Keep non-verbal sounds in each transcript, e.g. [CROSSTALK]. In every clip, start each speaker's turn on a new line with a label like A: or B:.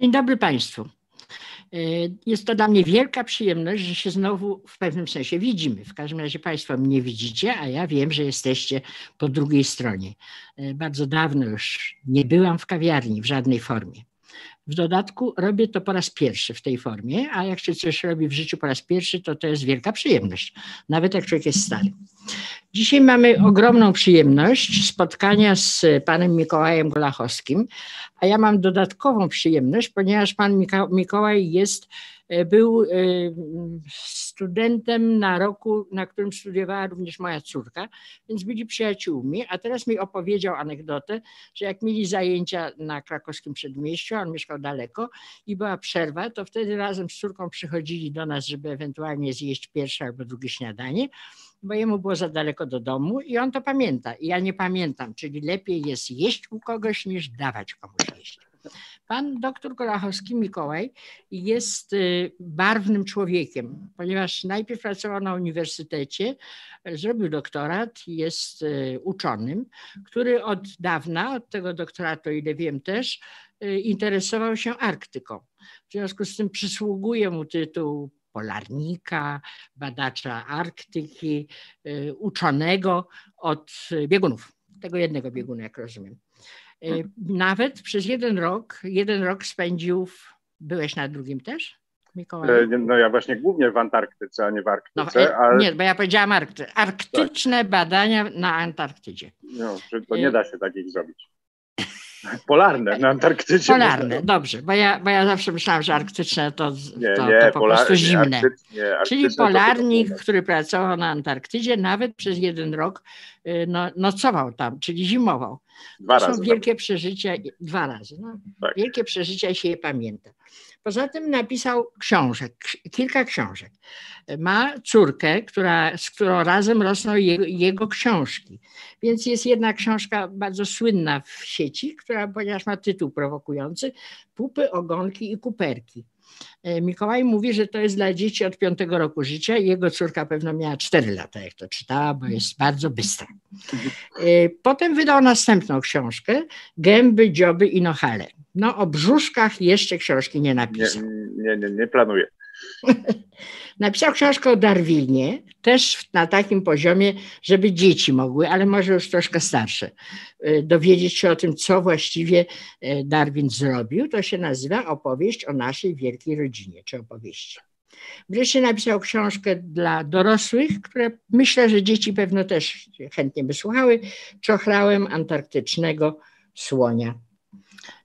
A: Dzień dobry Państwu. E, jest to dla mnie wielka przyjemność, że się znowu w pewnym sensie widzimy. W każdym razie Państwo mnie widzicie, a ja wiem, że jesteście po drugiej stronie. E, bardzo dawno już nie byłam w kawiarni w żadnej formie. W dodatku robię to po raz pierwszy w tej formie, a jak się coś robi w życiu po raz pierwszy, to to jest wielka przyjemność, nawet jak człowiek jest stary. Dzisiaj mamy ogromną przyjemność spotkania z panem Mikołajem Golachowskim, a ja mam dodatkową przyjemność, ponieważ pan Mikołaj jest E, był e, studentem na roku, na którym studiowała również moja córka, więc byli przyjaciółmi, a teraz mi opowiedział anegdotę, że jak mieli zajęcia na krakowskim przedmieściu, on mieszkał daleko i była przerwa, to wtedy razem z córką przychodzili do nas, żeby ewentualnie zjeść pierwsze albo drugie śniadanie, bo jemu było za daleko do domu i on to pamięta. I ja nie pamiętam, czyli lepiej jest jeść u kogoś niż dawać komuś jeść. Pan doktor Golachowski Mikołaj jest y, barwnym człowiekiem, ponieważ najpierw pracował na uniwersytecie, zrobił doktorat, jest y, uczonym, który od dawna, od tego doktoratu, ile wiem też, y, interesował się Arktyką. W związku z tym przysługuje mu tytuł polarnika, badacza Arktyki, uczonego od biegunów, tego jednego bieguna, jak rozumiem. Y, nawet przez jeden rok, jeden rok spędził, w, byłeś na drugim też?
B: Mikołaj? E, no ja właśnie głównie w Antarktyce, a nie w Arktyce. No,
A: ale... Nie, bo ja powiedziałam Arkty... arktyczne tak. badania na Antarktydzie.
B: No, to nie da się takich zrobić. Polarne na Antarktydzie.
A: Polarne, dobrze, bo ja, bo ja zawsze myślałam, że arktyczne to, nie, to, nie, to po prostu zimne. Czyli polarnik, który pracował na Antarktydzie, nawet przez jeden rok y, no, nocował tam, czyli zimował. Dwa to razy. są wielkie tak. przeżycia, dwa razy. No, tak. Wielkie przeżycia się je pamięta. Poza tym napisał książek, kilka książek. Ma córkę, która, z którą razem rosną jego, jego, książki. Więc jest jedna książka bardzo słynna w sieci, która, ponieważ ma tytuł prowokujący, Pupy, ogonki i kuperki. E, Mikołaj mówi, że to jest dla dzieci od piątego roku życia jego córka pewno miała cztery lata, jak to czytała, bo jest bardzo bystra. E, potem wydał następną książkę, Gęby, dzioby i nohale. No o brzuszkach jeszcze książki nie napisał.
B: Nie, nie, nie, nie planuję. [LAUGHS]
A: Napisał książkę o Darwinie, też na takim poziomie, żeby dzieci mogły, ale może już troszkę starsze, y, dowiedzieć się o tym, co właściwie y, Darwin zrobił. To się nazywa Opowieść o naszej wielkiej rodzinie, czy opowieści. Wreszcie napisał książkę dla dorosłych, które myślę, że dzieci pewno też chętnie by słuchały, Czochrałem antarktycznego słonia.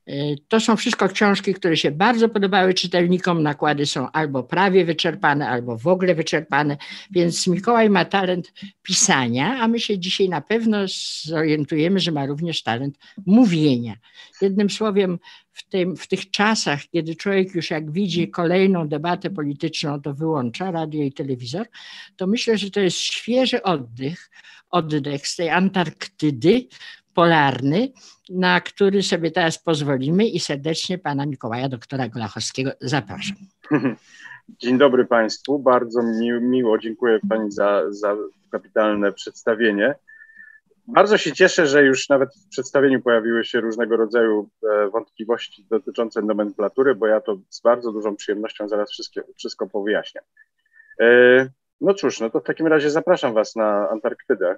A: Y, to są wszystko książki, które się bardzo podobały czytelnikom. Nakłady są albo prawie wyczerpane, albo w ogóle wyczerpane, więc Mikołaj ma talent pisania, a my się dzisiaj na pewno zorientujemy, że ma również talent mówienia. Jednym słowem, w, tym, w tych czasach, kiedy człowiek już jak widzi kolejną debatę polityczną, to wyłącza radio i telewizor, to myślę, że to jest świeży oddech, oddech z tej Antarktydy, polarny, na który sobie teraz pozwolimy i serdecznie pana Mikołaja doktora Golachowskiego zapraszam. [LAUGHS]
B: Dzień dobry Państwu, bardzo mi, miło, dziękuję Pani za, za kapitalne przedstawienie. Bardzo się cieszę, że już nawet w przedstawieniu pojawiły się różnego rodzaju e, wątpliwości dotyczące nomenklatury, bo ja to z bardzo dużą przyjemnością zaraz wszystko powyjaśniam. E, no cóż, no to w takim razie zapraszam Was na Antarktydę.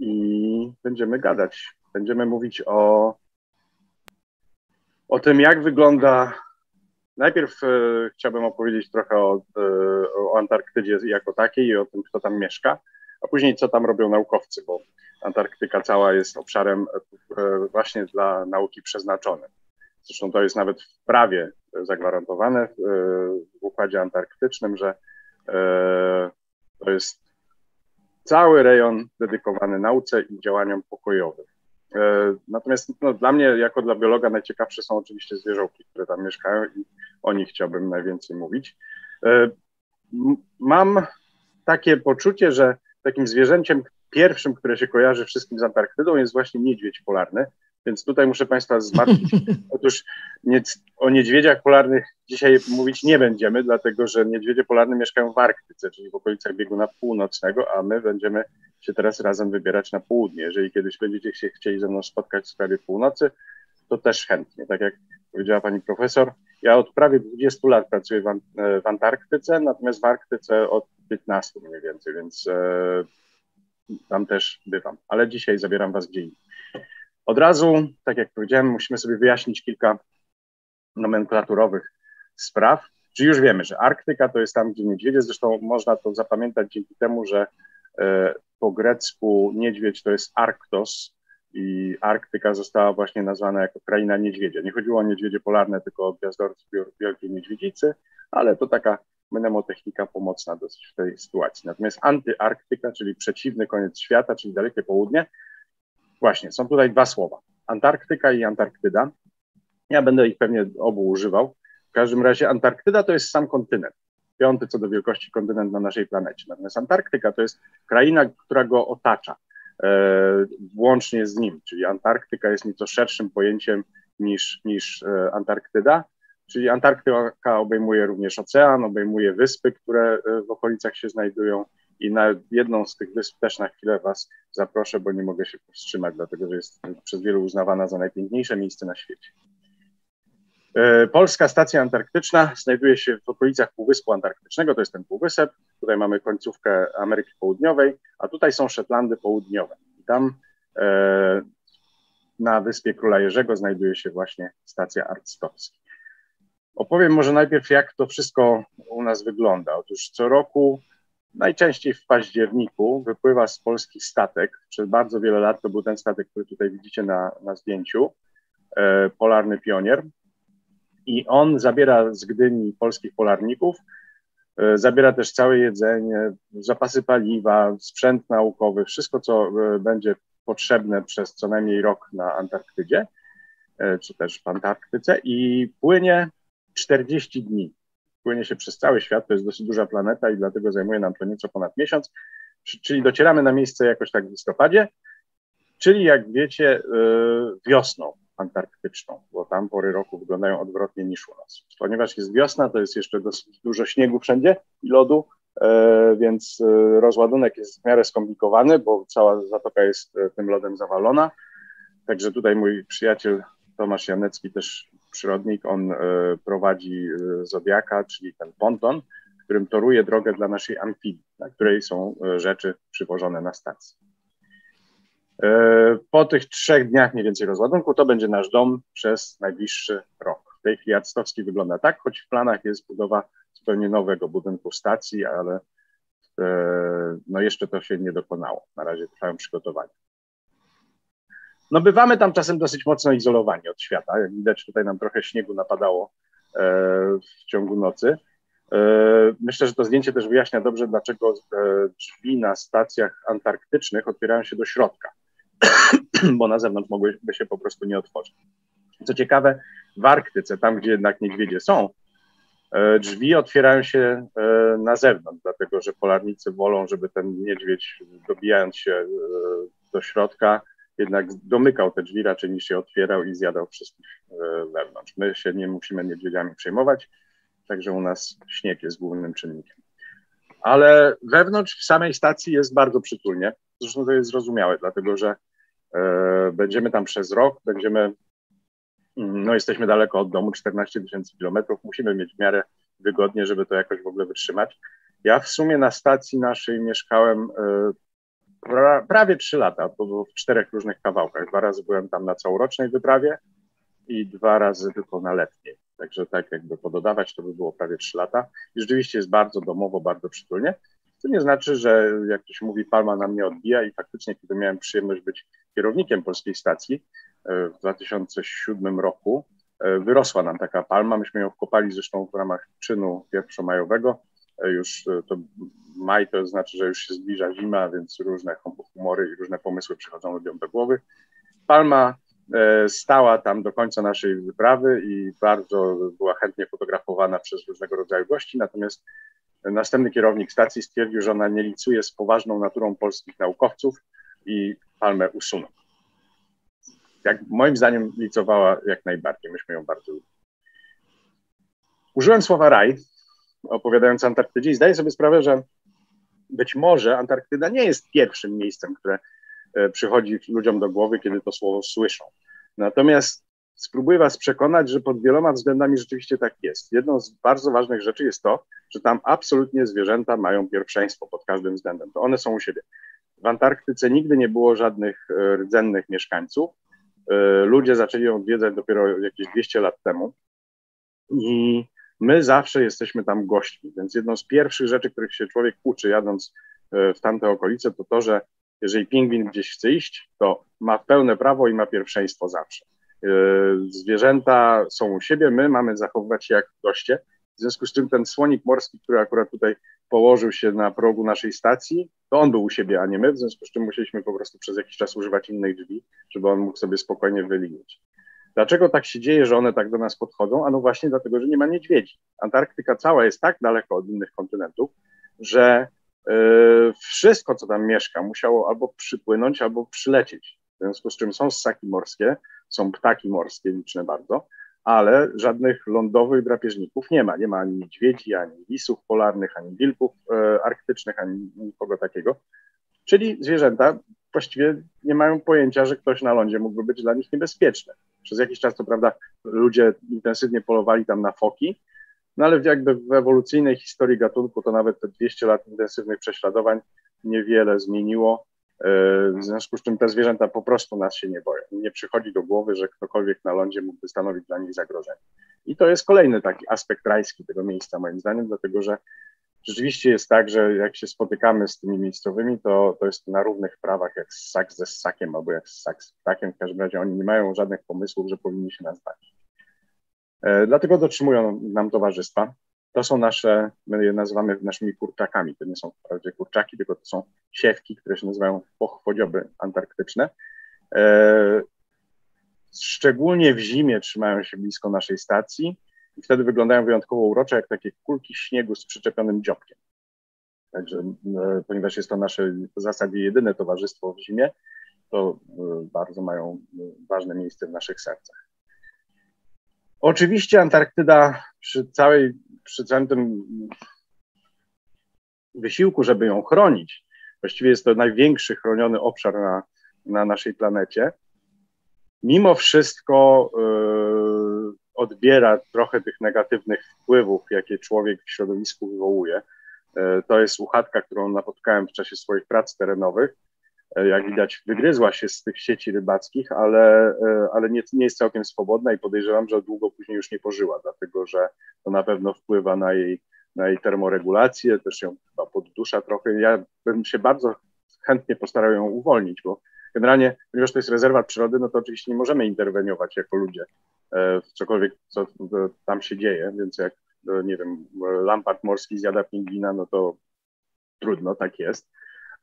B: I będziemy gadać. Będziemy mówić o, o tym, jak wygląda. Najpierw e, chciałbym opowiedzieć trochę o, e, o Antarktydzie jako takiej i o tym, kto tam mieszka, a później co tam robią naukowcy, bo Antarktyka cała jest obszarem e, właśnie dla nauki przeznaczonym. Zresztą to jest nawet w prawie zagwarantowane w, w Układzie Antarktycznym, że to jest cały rejon dedykowany nauce i działaniom pokojowym. E, natomiast no, dla mnie, jako dla biologa, najciekawsze są oczywiście zwierzołki, które tam mieszkają i o nich chciałbym najwięcej mówić. E, mam takie poczucie, że takim zwierzęciem pierwszym, które się kojarzy wszystkim z Antarktydą, jest właśnie niedźwiedź polarny. Więc tutaj muszę Państwa zmartwić. [LAUGHS] Otóż nie, o niedźwiedziach polarnych dzisiaj mówić nie będziemy, dlatego że niedźwiedzie polarne mieszkają w Arktyce, czyli w okolicach bieguna północnego, a my będziemy się teraz razem wybierać na południe. Jeżeli kiedyś będziecie się chcieli ze mną spotkać w sprawie północy, to też chętnie. Tak jak powiedziała pani profesor, ja od prawie 20 lat pracuję w, e, w Antarktyce, natomiast w Arktyce od 15 mniej więcej, więc e, tam też bywam. Ale dzisiaj zabieram was gdzie indziej. Od razu, tak jak powiedziałem, musimy sobie wyjaśnić kilka nomenklaturowych spraw. Czy już wiemy, że Arktyka to jest tam, gdzie niedźwiedzie, zresztą można to zapamiętać dzięki temu, że e, po grecku niedźwiedź to jest Arktos i Arktyka została właśnie nazwana jako kraina niedźwiedzia. Nie chodziło o niedźwiedzie polarne, tylko o gwiazdorców Wielkiej Niedźwiedzicy, ale to taka mnemotechnika pomocna dosyć w tej sytuacji. Natomiast antyarktyka, czyli przeciwny koniec świata, czyli dalekie południe, właśnie są tutaj dwa słowa. Antarktyka i Antarktyda. Ja będę ich pewnie obu używał. W każdym razie Antarktyda to jest sam kontynent. Piąty co do wielkości kontynent na naszej planecie. Natomiast Antarktyka to jest kraina, która go otacza, e, włącznie z nim. Czyli Antarktyka jest nieco szerszym pojęciem niż, niż e, Antarktyda. Czyli Antarktyka obejmuje również ocean, obejmuje wyspy, które e, w okolicach się znajdują. I na jedną z tych wysp też na chwilę Was zaproszę, bo nie mogę się powstrzymać, dlatego że jest przez wielu uznawana za najpiękniejsze miejsce na świecie. E, Polska Stacja Antarktyczna znajduje się w okolicach Półwyspu Antarktycznego, to jest ten półwysep. Tutaj mamy końcówkę Ameryki Południowej, a tutaj są Szetlandy Południowe. I tam e, na wyspie Króla Jerzego znajduje się właśnie stacja Arctowska. Opowiem może najpierw, jak to wszystko u nas wygląda. Otóż co roku, najczęściej w październiku, wypływa z Polski statek. Przez bardzo wiele lat to był ten statek, który tutaj widzicie na, na zdjęciu, e, Polarny Pionier i on zabiera z Gdyni polskich polarników, e, zabiera też całe jedzenie, zapasy paliwa, sprzęt naukowy, wszystko, co e, będzie potrzebne przez co najmniej rok na Antarktydzie, e, czy też w Antarktyce i płynie 40 dni. Płynie się przez cały świat, to jest dosyć duża planeta i dlatego zajmuje nam to nieco ponad miesiąc, czyli docieramy na miejsce jakoś tak w listopadzie, czyli jak wiecie wiosną antarktyczną, bo tam pory roku wyglądają odwrotnie niż u nas. Ponieważ jest wiosna, to jest jeszcze dosyć dużo śniegu wszędzie i lodu, e, więc e, rozładunek jest w miarę skomplikowany, bo cała zatoka jest tym lodem zawalona. Także tutaj mój przyjaciel Tomasz Janecki, też przyrodnik, on prowadzi Zodiaka, czyli ten ponton, którym toruje drogę dla naszej amfibii, na której są rzeczy przywożone na stacji. E, po tych trzech dniach mniej więcej rozładunku to będzie nasz dom przez najbliższy rok. W tej chwili Actowski wygląda tak, choć w planach jest budowa zupełnie nowego budynku stacji, ale e, no jeszcze to się nie dokonało. Na razie trwają przygotowania. No bywamy tam czasem dosyć mocno izolowani od świata. Jak widać, tutaj nam trochę śniegu napadało e, w ciągu nocy. Myślę, że to zdjęcie też wyjaśnia dobrze, dlaczego drzwi na stacjach antarktycznych otwierają się do środka. [CLEARS THROAT] bo na zewnątrz mogłyby się po prostu nie otworzyć. Co ciekawe, w Arktyce, tam gdzie jednak niedźwiedzie są, e, drzwi otwierają się e, na zewnątrz, dlatego że polarnicy wolą, żeby ten niedźwiedź, dobijając się e, do środka, jednak domykał te drzwi raczej niż się otwierał i zjadał wszystkich wewnątrz. My się nie musimy niedźwiedziami przejmować, także u nas śnieg jest głównym czynnikiem. Ale wewnątrz w samej stacji jest bardzo przytulnie. Zresztą to jest zrozumiałe, dlatego że E, będziemy tam przez rok, będziemy, mm, no jesteśmy daleko od domu, 14 tysięcy kilometrów, musimy mieć w miarę wygodnie, żeby to jakoś w ogóle wytrzymać. Ja w sumie na stacji naszej mieszkałem e, pra, prawie 3 lata, bo w czterech różnych kawałkach. Dwa razy byłem tam na całorocznej wyprawie i dwa razy tylko na letniej. Także tak jakby pododawać, to by było prawie 3 lata. I rzeczywiście jest bardzo domowo, bardzo przytulnie. To nie znaczy, że jak to się mówi, palma na mnie odbija i faktycznie, kiedy miałem przyjemność być kierownikiem polskiej stacji e, w 2007 roku, e, wyrosła nam taka palma. Myśmy ją wkopali zresztą w ramach czynu pierwszomajowego. E, już to maj to znaczy, że już się zbliża zima, więc różne humory i różne pomysły przychodzą ludziom do głowy. Palma stała tam do końca naszej wyprawy i bardzo była chętnie fotografowana przez różnego rodzaju gości, natomiast następny kierownik stacji stwierdził, że ona nie licuje z poważną naturą polskich naukowców i palmę usunął. Jak moim zdaniem licowała jak najbardziej, myśmy ją bardzo lubili. Użyłem słowa raj, opowiadając o Antarktydzie i zdaję sobie sprawę, że być może Antarktyda nie jest pierwszym miejscem, które e, przychodzi ludziom do głowy, kiedy to słowo słyszą. Natomiast spróbuję Was przekonać, że pod wieloma względami rzeczywiście tak jest. Jedną z bardzo ważnych rzeczy jest to, że tam absolutnie zwierzęta mają pierwszeństwo pod każdym względem. To one są u siebie. W Antarktyce nigdy nie było żadnych e, rdzennych mieszkańców. E, ludzie zaczęli ją odwiedzać dopiero jakieś 200 lat temu. I my zawsze jesteśmy tam gośćmi. Więc jedną z pierwszych rzeczy, których się człowiek uczy, jadąc e, w tamte okolice, to to, że jeżeli pingwin gdzieś chce iść, to ma pełne prawo i ma pierwszeństwo zawsze. E, zwierzęta są u siebie, my mamy zachowywać się jak goście. W związku z czym ten słonik morski, który akurat tutaj położył się na progu naszej stacji, to on był u siebie, a nie my, w związku z czym musieliśmy po prostu przez jakiś czas używać innych drzwi, żeby on mógł sobie spokojnie wylinić. Dlaczego tak się dzieje, że one tak do nas podchodzą? A no właśnie dlatego, że nie ma niedźwiedzi. Antarktyka cała jest tak daleko od innych kontynentów, że yy, wszystko, co tam mieszka, musiało albo przypłynąć, albo przylecieć. W związku z czym są ssaki morskie, są ptaki morskie, liczne bardzo, ale żadnych lądowych drapieżników nie ma. Nie ma ani niedźwiedzi, ani lisów polarnych, ani wilków e, arktycznych, ani nikogo takiego. Czyli zwierzęta właściwie nie mają pojęcia, że ktoś na lądzie mógłby być dla nich niebezpieczny. Przez jakiś czas, to prawda, ludzie intensywnie polowali tam na foki, no ale jakby w ewolucyjnej historii gatunku to nawet te 200 lat intensywnych prześladowań niewiele zmieniło. E, w związku z czym te zwierzęta po prostu nas się nie boją. Nie przychodzi do głowy, że ktokolwiek na lądzie mógłby stanowić dla nich zagrożenie. I to jest kolejny taki aspekt rajski tego miejsca, moim zdaniem, dlatego że rzeczywiście jest tak, że jak się spotykamy z tymi miejscowymi, to, to jest na równych prawach jak ssak ze ssakiem albo jak ssak z ptakiem. W każdym razie oni nie mają żadnych pomysłów, że powinni się nas. E, dlatego dotrzymują nam towarzystwa. To są nasze, my je nazywamy naszymi kurczakami. To nie są wprawdzie kurczaki, tylko to są siewki, które się nazywają pochwodzioby antarktyczne. E, szczególnie w zimie trzymają się blisko naszej stacji i wtedy wyglądają wyjątkowo urocze, jak takie kulki śniegu z przyczepionym dziobkiem. Także, e, ponieważ jest to nasze w zasadzie jedyne towarzystwo w zimie, to e, bardzo mają e, ważne miejsce w naszych sercach. Oczywiście Antarktyda przy, całej, przy całym tym wysiłku, żeby ją chronić, właściwie jest to największy chroniony obszar na, na naszej planecie, mimo wszystko odbiera trochę tych negatywnych wpływów, jakie człowiek w środowisku wywołuje. E, to jest słuchatka, którą napotkałem w czasie swoich prac terenowych. E, jak widać, wygryzła się z tych sieci rybackich, ale, e, ale nie, nie jest całkiem swobodna i podejrzewam, że długo później już nie pożyła, dlatego że to na pewno wpływa na jej, na jej termoregulację, też ją chyba poddusza trochę. Ja bym się bardzo chętnie postarał ją uwolnić, bo generalnie, ponieważ to jest rezerwat przyrody, no to oczywiście nie możemy interweniować jako ludzie E, w cokolwiek, co tam się dzieje, więc jak, e, nie wiem, lampart morski zjada pingwina, no to trudno, tak jest,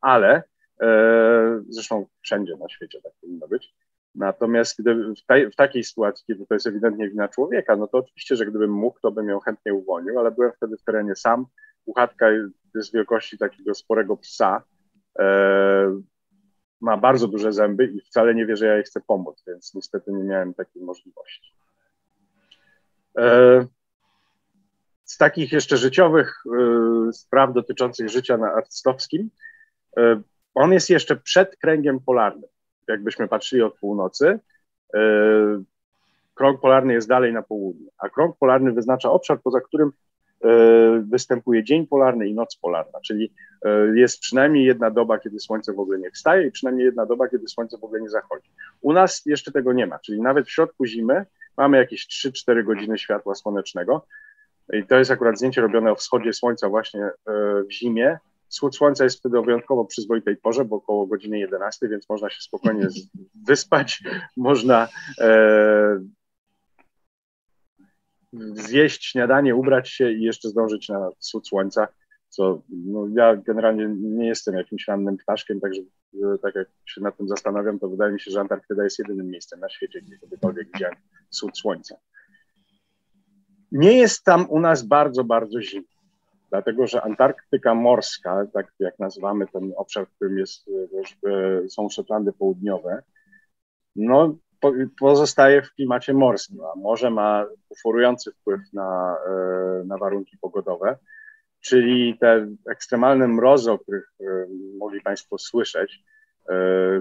B: ale e, zresztą wszędzie na świecie tak powinno być. Natomiast gdy w, tej, w, takiej sytuacji, kiedy to jest ewidentnie wina człowieka, no to oczywiście, że gdybym mógł, to bym ją chętnie uwolnił, ale byłem wtedy w terenie sam. Puchatka jest wielkości takiego sporego psa. E, ma bardzo duże zęby i wcale nie wie, że ja jej chcę pomóc, więc niestety nie miałem takiej możliwości. E, z takich jeszcze życiowych e, spraw dotyczących życia na artystowskim, e, on jest jeszcze przed kręgiem polarnym. Jakbyśmy patrzyli od północy, krąg polarny jest dalej na południe, a krąg polarny wyznacza obszar, poza którym występuje dzień polarny i noc polarna, czyli jest przynajmniej jedna doba, kiedy słońce w ogóle nie wstaje i przynajmniej jedna doba, kiedy słońce w ogóle nie zachodzi. U nas jeszcze tego nie ma, czyli nawet w środku zimy mamy jakieś 3-4 godziny światła słonecznego. I to jest akurat zdjęcie robione o wschodzie słońca właśnie e, w zimie. Wschód słońca jest wtedy o wyjątkowo przyzwoitej porze, bo około godziny 11, więc można się spokojnie wyspać, [LAUGHS] można e, zjeść śniadanie, ubrać się i jeszcze zdążyć na wschód słońca co no, ja generalnie nie jestem jakimś rannym ptaszkiem, także tak jak się nad tym zastanawiam, to wydaje mi się, że Antarktyda jest jedynym miejscem na świecie, gdzie kiedykolwiek widziałem wschód słońca. Nie jest tam u nas bardzo, bardzo zimno, dlatego że Antarktyka morska, tak jak nazywamy ten obszar, w którym jest, e, e, są Szotlandy Południowe, no, pozostaje w klimacie morskim, a morze ma uforujący wpływ na, na warunki pogodowe czyli te ekstremalne mrozy, o których e, mogli Państwo słyszeć, e,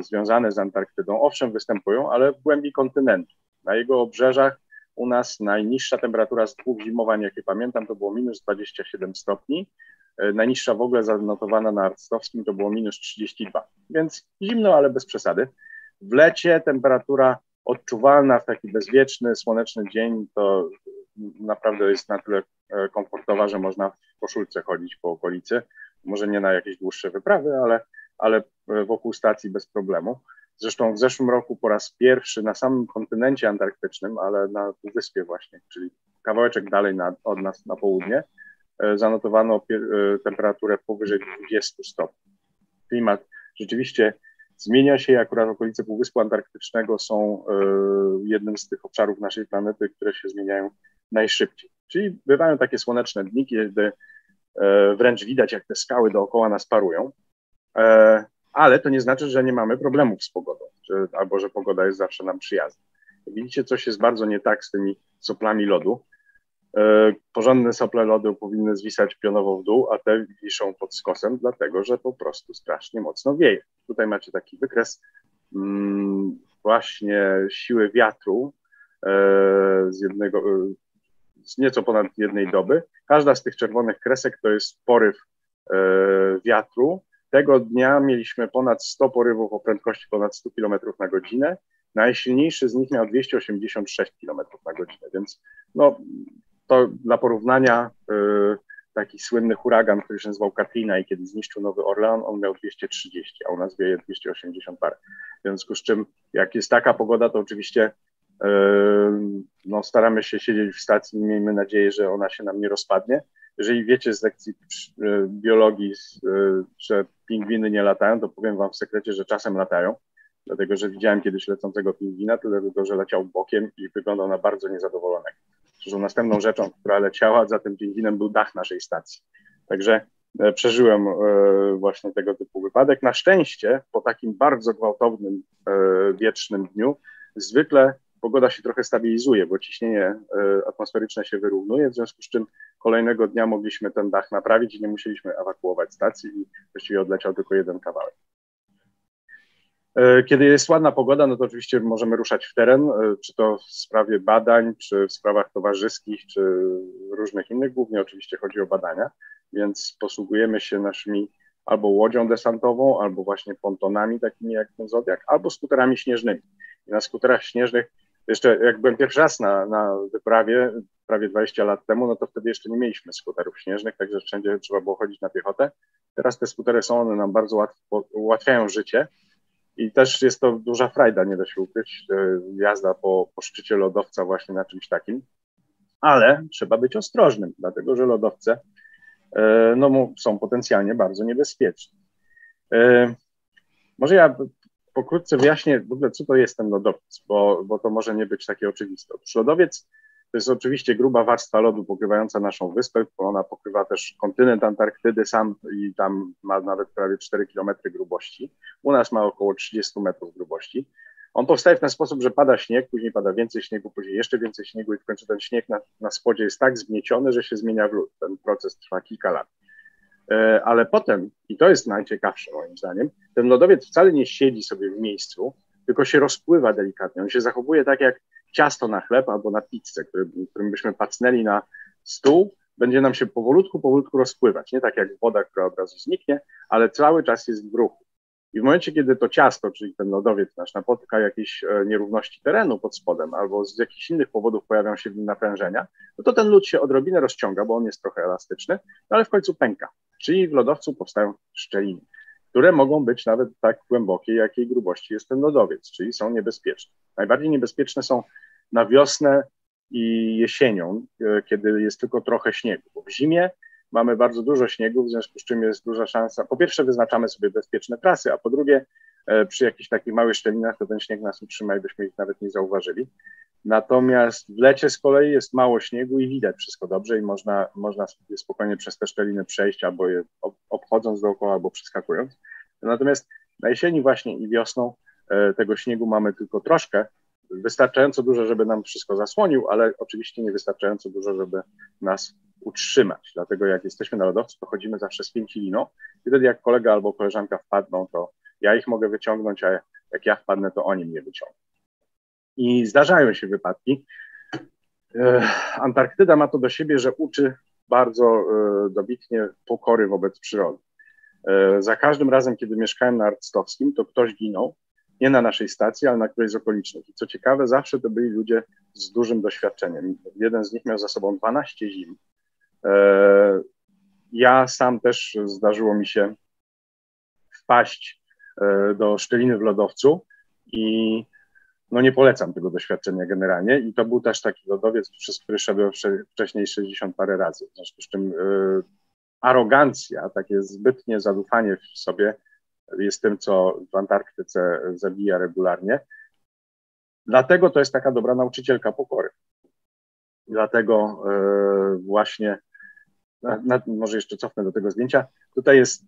B: związane z Antarktydą, owszem, występują, ale w głębi kontynentu. Na jego obrzeżach u nas najniższa temperatura z dwóch zimowań, jakie pamiętam, to było minus 27 stopni. E, najniższa w ogóle zanotowana na Arctowskim to było minus 32, więc zimno, ale bez przesady. W lecie temperatura odczuwalna w taki bezwieczny, słoneczny dzień to naprawdę jest na tyle e, komfortowa, że można w koszulce chodzić po okolicy. Może nie na jakieś dłuższe wyprawy, ale, ale e, wokół stacji bez problemu. Zresztą w zeszłym roku po raz pierwszy na samym kontynencie antarktycznym, ale na wyspie właśnie, czyli kawałeczek dalej na, od nas na południe, e, zanotowano temperaturę powyżej 20 stopni. Klimat rzeczywiście zmienia się akurat okolice Półwyspu Antarktycznego są jednym z tych obszarów naszej planety, które się zmieniają najszybciej. Czyli bywają takie słoneczne dni, kiedy e, wręcz widać, jak te skały dookoła nas parują, e, ale to nie znaczy, że nie mamy problemów z pogodą, albo że pogoda jest zawsze nam przyjazna. Widzicie, coś jest bardzo nie tak z tymi soplami lodu. E, porządne sople lodu powinny zwisać pionowo w dół, a te wiszą pod skosem, dlatego że po prostu strasznie mocno wieje. Tutaj macie taki wykres mm, właśnie siły wiatru z jednego, z nieco ponad jednej doby. Każda z tych czerwonych kresek to jest poryw e, wiatru. Tego dnia mieliśmy ponad 100 porywów o prędkości ponad 100 km na godzinę. Najsilniejszy z nich miał 286 km na godzinę, więc no, to dla porównania e, taki słynny huragan, który się nazywał Katrina i kiedy zniszczył Nowy Orlean, on miał 230, a u nas wieje 280 parę. W związku z czym, jak jest taka pogoda, to oczywiście no, staramy się siedzieć w stacji i miejmy nadzieję, że ona się nam nie rozpadnie. Jeżeli wiecie z lekcji e, biologii, że pingwiny nie latają, to powiem wam w sekrecie, że czasem latają, dlatego że widziałem kiedyś lecącego pingwina, tylko że leciał bokiem i wyglądał na bardzo niezadowolonego. Zresztą następną rzeczą, która leciała za tym pingwinem był dach naszej stacji. Także e, przeżyłem właśnie tego typu wypadek. Na szczęście po takim bardzo gwałtownym, wiecznym dniu zwykle pogoda się trochę stabilizuje, bo ciśnienie e, atmosferyczne się wyrównuje, w związku z czym kolejnego dnia mogliśmy ten dach naprawić i nie musieliśmy ewakuować stacji i właściwie odleciał tylko jeden kawałek. E, kiedy jest ładna pogoda, no to oczywiście możemy ruszać w teren, e, czy to w sprawie badań, czy w sprawach towarzyskich, czy różnych innych. Głównie oczywiście chodzi o badania, więc posługujemy się naszymi albo łodzią desantową, albo właśnie pontonami takimi jak ten Zodiak, albo skuterami śnieżnymi. I na skuterach śnieżnych jeszcze jak byłem pierwszy raz na, na wyprawie, prawie 20 lat temu, no to wtedy jeszcze nie mieliśmy skuterów śnieżnych, także wszędzie trzeba było chodzić na piechotę. Teraz te skutery są, one nam bardzo łatwo, ułatwiają życie i też jest to duża frajda, nie da się ukryć, e, jazda po, po szczycie lodowca właśnie na czymś takim, ale trzeba być ostrożnym, dlatego że lodowce e, no, są potencjalnie bardzo niebezpieczne. Może ja pokrótce wyjaśnię w ogóle, co to jest ten lodowiec, bo, bo to może nie być takie oczywiste. Otóż lodowiec to jest oczywiście gruba warstwa lodu pokrywająca naszą wyspę, bo ona pokrywa też kontynent Antarktydy sam i tam ma nawet prawie 4 km grubości. U nas ma około 30 metrów grubości. On powstaje w ten sposób, że pada śnieg, później pada więcej śniegu, później jeszcze więcej śniegu i w końcu ten śnieg na, na spodzie jest tak zgnieciony, że się zmienia w lód. Ten proces trwa kilka lat. E, ale potem, i to jest najciekawsze moim zdaniem, ten lodowiec wcale nie siedzi sobie w miejscu, tylko się rozpływa delikatnie. On się zachowuje tak jak ciasto na chleb albo na pizzę, którym, którym byśmy pacnęli na stół, będzie nam się powolutku, powolutku rozpływać. Nie tak jak woda, która od razu zniknie, ale cały czas jest w ruchu. I w momencie, kiedy to ciasto, czyli ten lodowiec nasz, napotyka jakieś e, nierówności terenu pod spodem albo z jakichś innych powodów pojawią się w nim naprężenia, no to ten lód się odrobinę rozciąga, bo on jest trochę elastyczny, no ale w końcu pęka. Czyli w lodowcu powstają szczeliny, które mogą być nawet tak głębokie, jakiej grubości jest ten lodowiec, czyli są niebezpieczne. Najbardziej niebezpieczne są na wiosnę i jesienią, e, kiedy jest tylko trochę śniegu, bo w zimie mamy bardzo dużo śniegu, w związku z czym jest duża szansa. Po pierwsze, wyznaczamy sobie bezpieczne trasy, a po drugie, przy jakichś takich małych szczelinach, to ten śnieg nas utrzyma i byśmy ich nawet nie zauważyli. Natomiast w lecie z kolei jest mało śniegu i widać wszystko dobrze i można, można spokojnie przez te szczeliny przejść albo je obchodząc dookoła, albo przeskakując. Natomiast na jesieni właśnie i wiosną e, tego śniegu mamy tylko troszkę, wystarczająco dużo, żeby nam wszystko zasłonił, ale oczywiście nie wystarczająco dużo, żeby nas utrzymać. Dlatego jak jesteśmy na lodowcu, to chodzimy zawsze z pięci liną i wtedy jak kolega albo koleżanka wpadną, to ja ich mogę wyciągnąć, a jak ja wpadnę, to oni mnie wyciągną. I zdarzają się wypadki. E, Antarktyda ma to do siebie, że uczy bardzo e, dobitnie pokory wobec przyrody. E, za każdym razem, kiedy mieszkałem na Arctowskim, to ktoś ginął, nie na naszej stacji, ale na którejś z okolicznych. I co ciekawe, zawsze to byli ludzie z dużym doświadczeniem. Jeden z nich miał za sobą 12 zim. Ja sam też zdarzyło mi się wpaść do szczeliny w lodowcu i no nie polecam tego doświadczenia generalnie i to był też taki lodowiec, przez który szedłem wcześniej 60 parę razy, w związku z czym y, arogancja, takie zbytnie zadufanie w sobie jest tym, co w Antarktyce zabija regularnie. Dlatego to jest taka dobra nauczycielka pokory. Dlatego y, właśnie, na, na, może jeszcze cofnę do tego zdjęcia. Tutaj jest,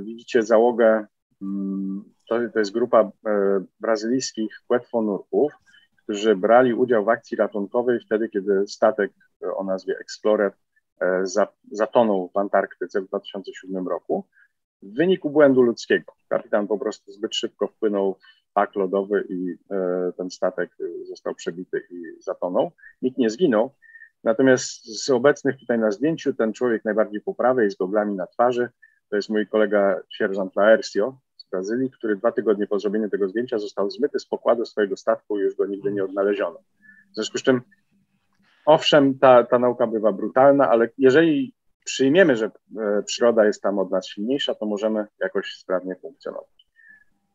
B: widzicie, załogę to, to jest grupa e, brazylijskich płetwonurków, którzy brali udział w akcji ratunkowej wtedy, kiedy statek o nazwie Explorer e, zatonął w Antarktyce w 2007 roku w wyniku błędu ludzkiego. Kapitan po prostu zbyt szybko wpłynął w pak lodowy i e, ten statek został przebity i zatonął. Nikt nie zginął. Natomiast z obecnych tutaj na zdjęciu ten człowiek najbardziej po prawej z goglami na twarzy to jest mój kolega sierżant Laercio, Brazylii, który dwa tygodnie po zrobieniu tego zdjęcia został zmyty z pokładu swojego statku i już go nigdy nie odnaleziono. W związku z czym, owszem, ta, ta nauka bywa brutalna, ale jeżeli przyjmiemy, że e, przyroda jest tam od nas silniejsza, to możemy jakoś sprawnie funkcjonować.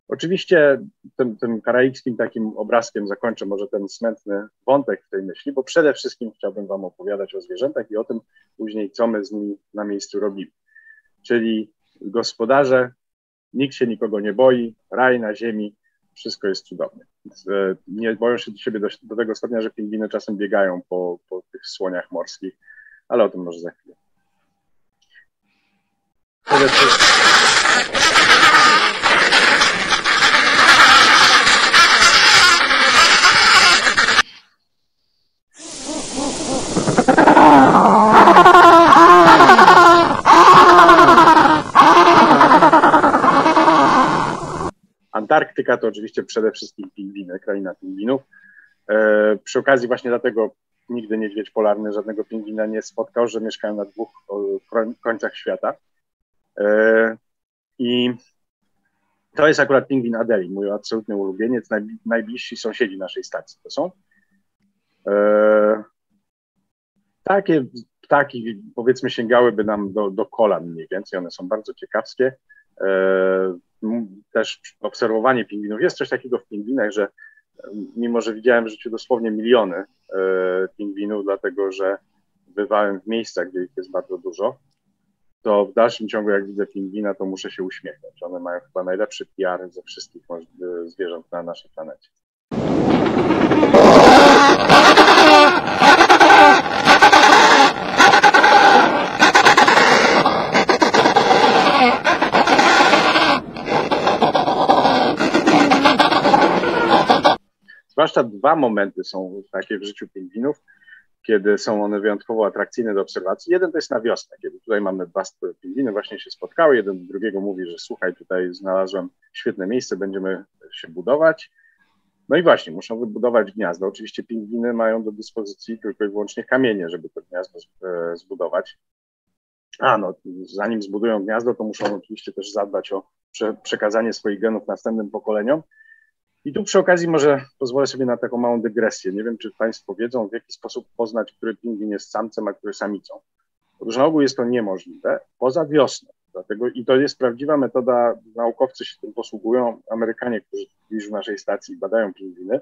B: Oczywiście tym, tym karaibskim takim obrazkiem zakończę może ten smętny wątek w tej myśli, bo przede wszystkim chciałbym Wam opowiadać o zwierzętach i o tym później, co my z nimi na miejscu robimy. Czyli gospodarze nikt się nikogo nie boi, raj na ziemi, wszystko jest cudowne. Nie boją się do siebie do, do tego stopnia, że pingwiny czasem biegają po, po tych słoniach morskich, ale o tym może za chwilę. Antarktyka to oczywiście przede wszystkim pingwiny, kraina pingwinów. E, przy okazji właśnie dlatego nigdy niedźwiedź polarny żadnego pingwina nie spotkał, że mieszkają na dwóch końcach świata. E, I to jest akurat pingwin Adeli, mój absolutny ulubieniec, najbliżsi sąsiedzi naszej stacji to są. E, takie ptaki, powiedzmy, sięgałyby nam do, do kolan mniej więcej, one są bardzo ciekawskie też obserwowanie pingwinów. Jest coś takiego w pingwinach, że mimo, że widziałem w życiu dosłownie miliony e, pingwinów, dlatego że bywałem w miejscach, gdzie ich jest bardzo dużo, to w dalszym ciągu, jak widzę pingwina, to muszę się uśmiechnąć. One mają chyba najlepszy PR ze wszystkich zwierząt na naszej planecie. Zwłaszcza dwa momenty są takie w życiu pingwinów, kiedy są one wyjątkowo atrakcyjne do obserwacji. Jeden to jest na wiosnę, kiedy tutaj mamy dwa pingwiny, właśnie się spotkały, jeden do drugiego mówi, że słuchaj, tutaj znalazłem świetne miejsce, będziemy się budować. No i właśnie, muszą wybudować gniazdo. Oczywiście pingwiny mają do dyspozycji tylko i wyłącznie kamienie, żeby to gniazdo e, zbudować. A no, zanim zbudują gniazdo, to muszą oczywiście też zadbać o przekazanie swoich genów następnym pokoleniom. I tu przy okazji może pozwolę sobie na taką małą dygresję. Nie wiem, czy Państwo wiedzą, w jaki sposób poznać, który pingwin jest samcem, a który samicą. Otóż na ogół jest to niemożliwe poza wiosną. Dlatego, I to jest prawdziwa metoda, naukowcy się tym posługują, Amerykanie, którzy w naszej stacji badają pingwiny.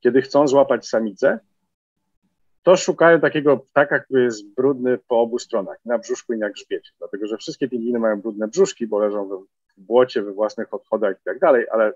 B: Kiedy chcą złapać samicę, to szukają takiego ptaka, który jest brudny po obu stronach, na brzuszku i na grzbiecie. Dlatego, że wszystkie pingwiny mają brudne brzuszki, bo leżą w błocie, we własnych odchodach i tak dalej, ale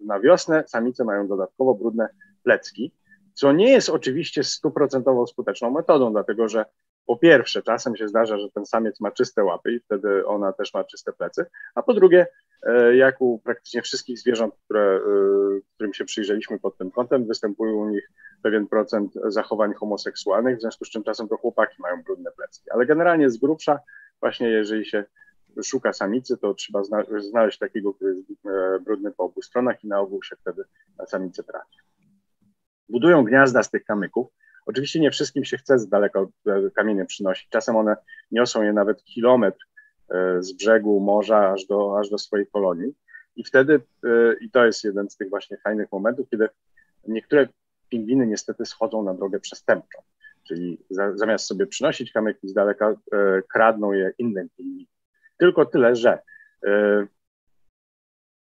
B: na wiosnę samice mają dodatkowo brudne plecki, co nie jest oczywiście stuprocentowo skuteczną metodą, dlatego że po pierwsze, czasem się zdarza, że ten samiec ma czyste łapy i wtedy ona też ma czyste plecy, a po drugie, e, jak u praktycznie wszystkich zwierząt, które, e, którym się przyjrzeliśmy pod tym kątem, występuje u nich pewien procent zachowań homoseksualnych, w związku z czym czasem to chłopaki mają brudne plecki. Ale generalnie z grubsza, właśnie jeżeli się szuka samicy, to trzeba znaleźć takiego, który jest e, brudny po obu stronach i na ogół się wtedy na samicę trafi. budują gniazda z tych kamyków. Oczywiście nie wszystkim się chce z daleko kamienie przynosić. Czasem one niosą je nawet kilometr e, z brzegu morza aż do, aż do swojej kolonii. I wtedy, e, i to jest jeden z tych właśnie fajnych momentów, kiedy niektóre pingwiny niestety schodzą na drogę przestępczą. Czyli za, zamiast sobie przynosić kamyki z daleka, e, kradną je innym pingwinom. Tylko tyle, że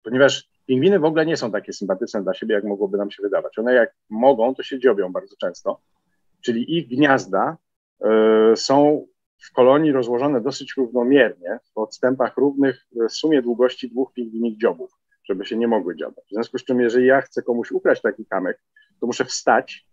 B: ponieważ pingwiny w ogóle nie są takie sympatyczne dla siebie, jak mogłoby nam się wydawać. One jak mogą, to się dziobią bardzo często czyli ich gniazda e, są w kolonii rozłożone dosyć równomiernie, w odstępach równych w sumie długości dwóch pingwinich dziobów, żeby się nie mogły dziobać. W związku z czym, jeżeli ja chcę komuś ukraść taki kamek, to muszę wstać,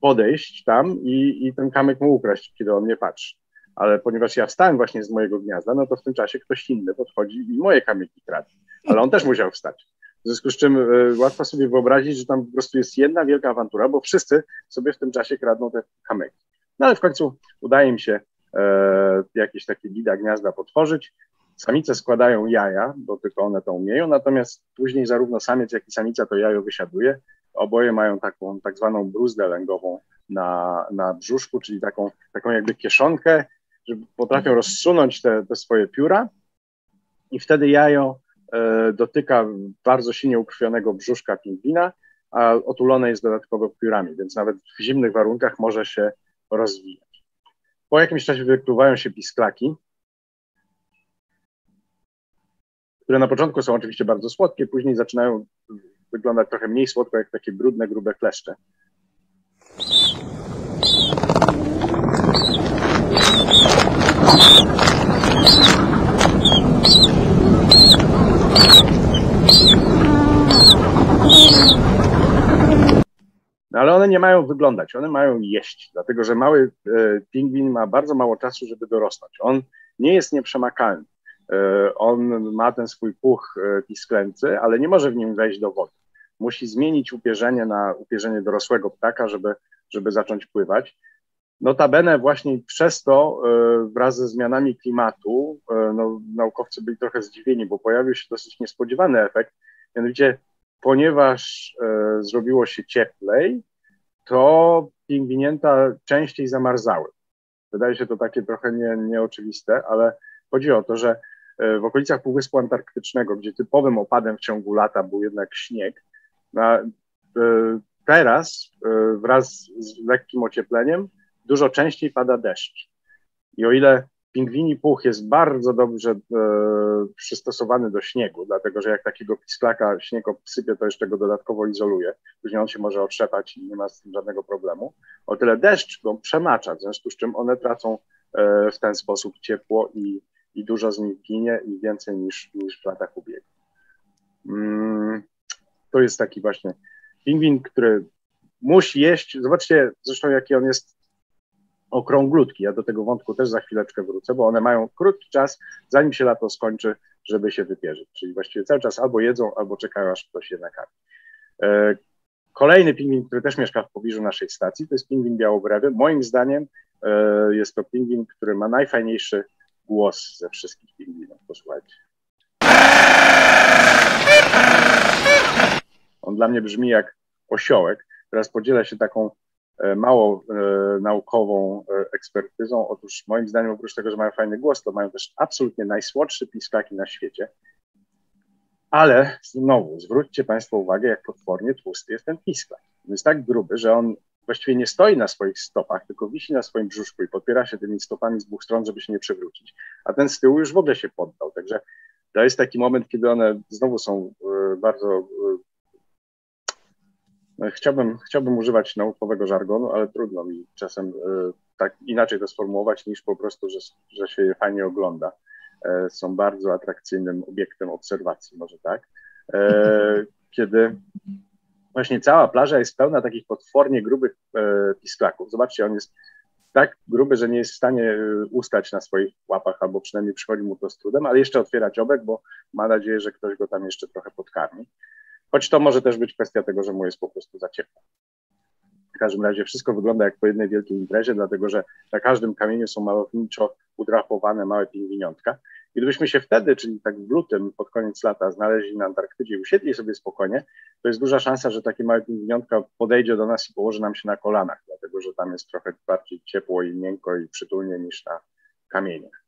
B: podejść tam i, i ten kamek mu ukraść, kiedy on nie patrzy. Ale ponieważ ja wstałem właśnie z mojego gniazda, no to w tym czasie ktoś inny podchodzi i moje kamyki kradnie. Ale on też musiał wstać. W związku z czym y, łatwo sobie wyobrazić, że tam po prostu jest jedna wielka awantura, bo wszyscy sobie w tym czasie kradną te kamyki. No ale w końcu udaje mi się e, jakieś takie bida gniazda potworzyć. Samice składają jaja, bo tylko one to umieją, natomiast później zarówno samiec, jak i samica to jajo wysiaduje. Oboje mają taką tak zwaną bruzdę lęgową na, na brzuszku, czyli taką, taką jakby kieszonkę, że potrafią rozsunąć te, te swoje pióra i wtedy jajo E, dotyka bardzo silnie ukrwionego brzuszka pingwina, a otulone jest dodatkowo piórami, więc nawet w zimnych warunkach może się rozwijać. Po jakimś czasie wykluwają się pisklaki, które na początku są oczywiście bardzo słodkie, później zaczynają wyglądać trochę mniej słodko, jak takie brudne, grube kleszcze. Ale one nie mają wyglądać, one mają jeść, dlatego że mały e, pingwin ma bardzo mało czasu, żeby dorosnąć. On nie jest nieprzemakalny. E, on ma ten swój puch e, pisklęcy, ale nie może w nim wejść do wody. Musi zmienić upierzenie na upierzenie dorosłego ptaka, żeby, żeby zacząć pływać. Notabene właśnie przez to e, wraz ze zmianami klimatu e, no, naukowcy byli trochę zdziwieni, bo pojawił się dosyć niespodziewany efekt, mianowicie ponieważ e, zrobiło się cieplej, to pingwinięta częściej zamarzały. Wydaje się to takie trochę nie, nieoczywiste, ale chodzi o to, że w okolicach Półwyspu Antarktycznego, gdzie typowym opadem w ciągu lata był jednak śnieg, teraz wraz z lekkim ociepleniem dużo częściej pada deszcz. I o ile pingwini puch jest bardzo dobrze e, przystosowany do śniegu, dlatego że jak takiego pisklaka śnieg obsypie, to jeszcze go dodatkowo izoluje, później on się może otrzepać i nie ma z tym żadnego problemu. O tyle deszcz go przemacza, w związku z czym one tracą e, w ten sposób ciepło i, i dużo z nich ginie i więcej niż, niż w latach ubiegłych. Mm, to jest taki właśnie pingwin, który musi jeść. Zobaczcie zresztą, jaki on jest okrąglutki. Ja do tego wątku też za chwileczkę wrócę, bo one mają krótki czas, zanim się lato skończy, żeby się wypierzyć. Czyli właściwie cały czas albo jedzą, albo czekają, aż ktoś je nakarmi. E, kolejny pingwin, który też mieszka w pobliżu naszej stacji, to jest pingwin białobrewy. Moim zdaniem e, jest to pingwin, który ma najfajniejszy głos ze wszystkich pingwinów. Posłuchajcie. On dla mnie brzmi jak osiołek. Teraz podzielę się taką mało e, naukową e, ekspertyzą. Otóż moim zdaniem oprócz tego, że mają fajny głos, to mają też absolutnie najsłodsze pisklaki na świecie. Ale znowu, zwróćcie Państwo uwagę, jak potwornie tłusty jest ten pisklak. On jest tak gruby, że on właściwie nie stoi na swoich stopach, tylko wisi na swoim brzuszku i podpiera się tymi stopami z dwóch stron, żeby się nie przewrócić. A ten z tyłu już w ogóle się poddał. Także to jest taki moment, kiedy one znowu są bardzo chciałbym, chciałbym używać naukowego żargonu, ale trudno mi czasem e, tak inaczej to sformułować niż po prostu, że, że się je fajnie ogląda. E, są bardzo atrakcyjnym obiektem obserwacji, może tak. E, kiedy właśnie cała plaża jest pełna takich potwornie grubych pisklaków. Zobaczcie, on jest tak gruby, że nie jest w stanie ustać na swoich łapach, albo przynajmniej przychodzi mu to z trudem, ale jeszcze otwiera dziobek, bo ma nadzieję, że ktoś go tam jeszcze trochę podkarmi. Choć to może też być kwestia tego, że mu jest po prostu za ciepło. W każdym razie wszystko wygląda jak po jednej wielkiej imprezie, dlatego że na każdym kamieniu są malowniczo udrapowane małe pingwiniątka. Gdybyśmy się wtedy, czyli tak w lutym, pod koniec lata, znaleźli na Antarktydzie i usiedli sobie spokojnie, to jest duża szansa, że takie małe pingwiniątka podejdzie do nas i położy nam się na kolanach, dlatego że tam jest trochę bardziej ciepło i miękko i przytulnie niż na kamieniach.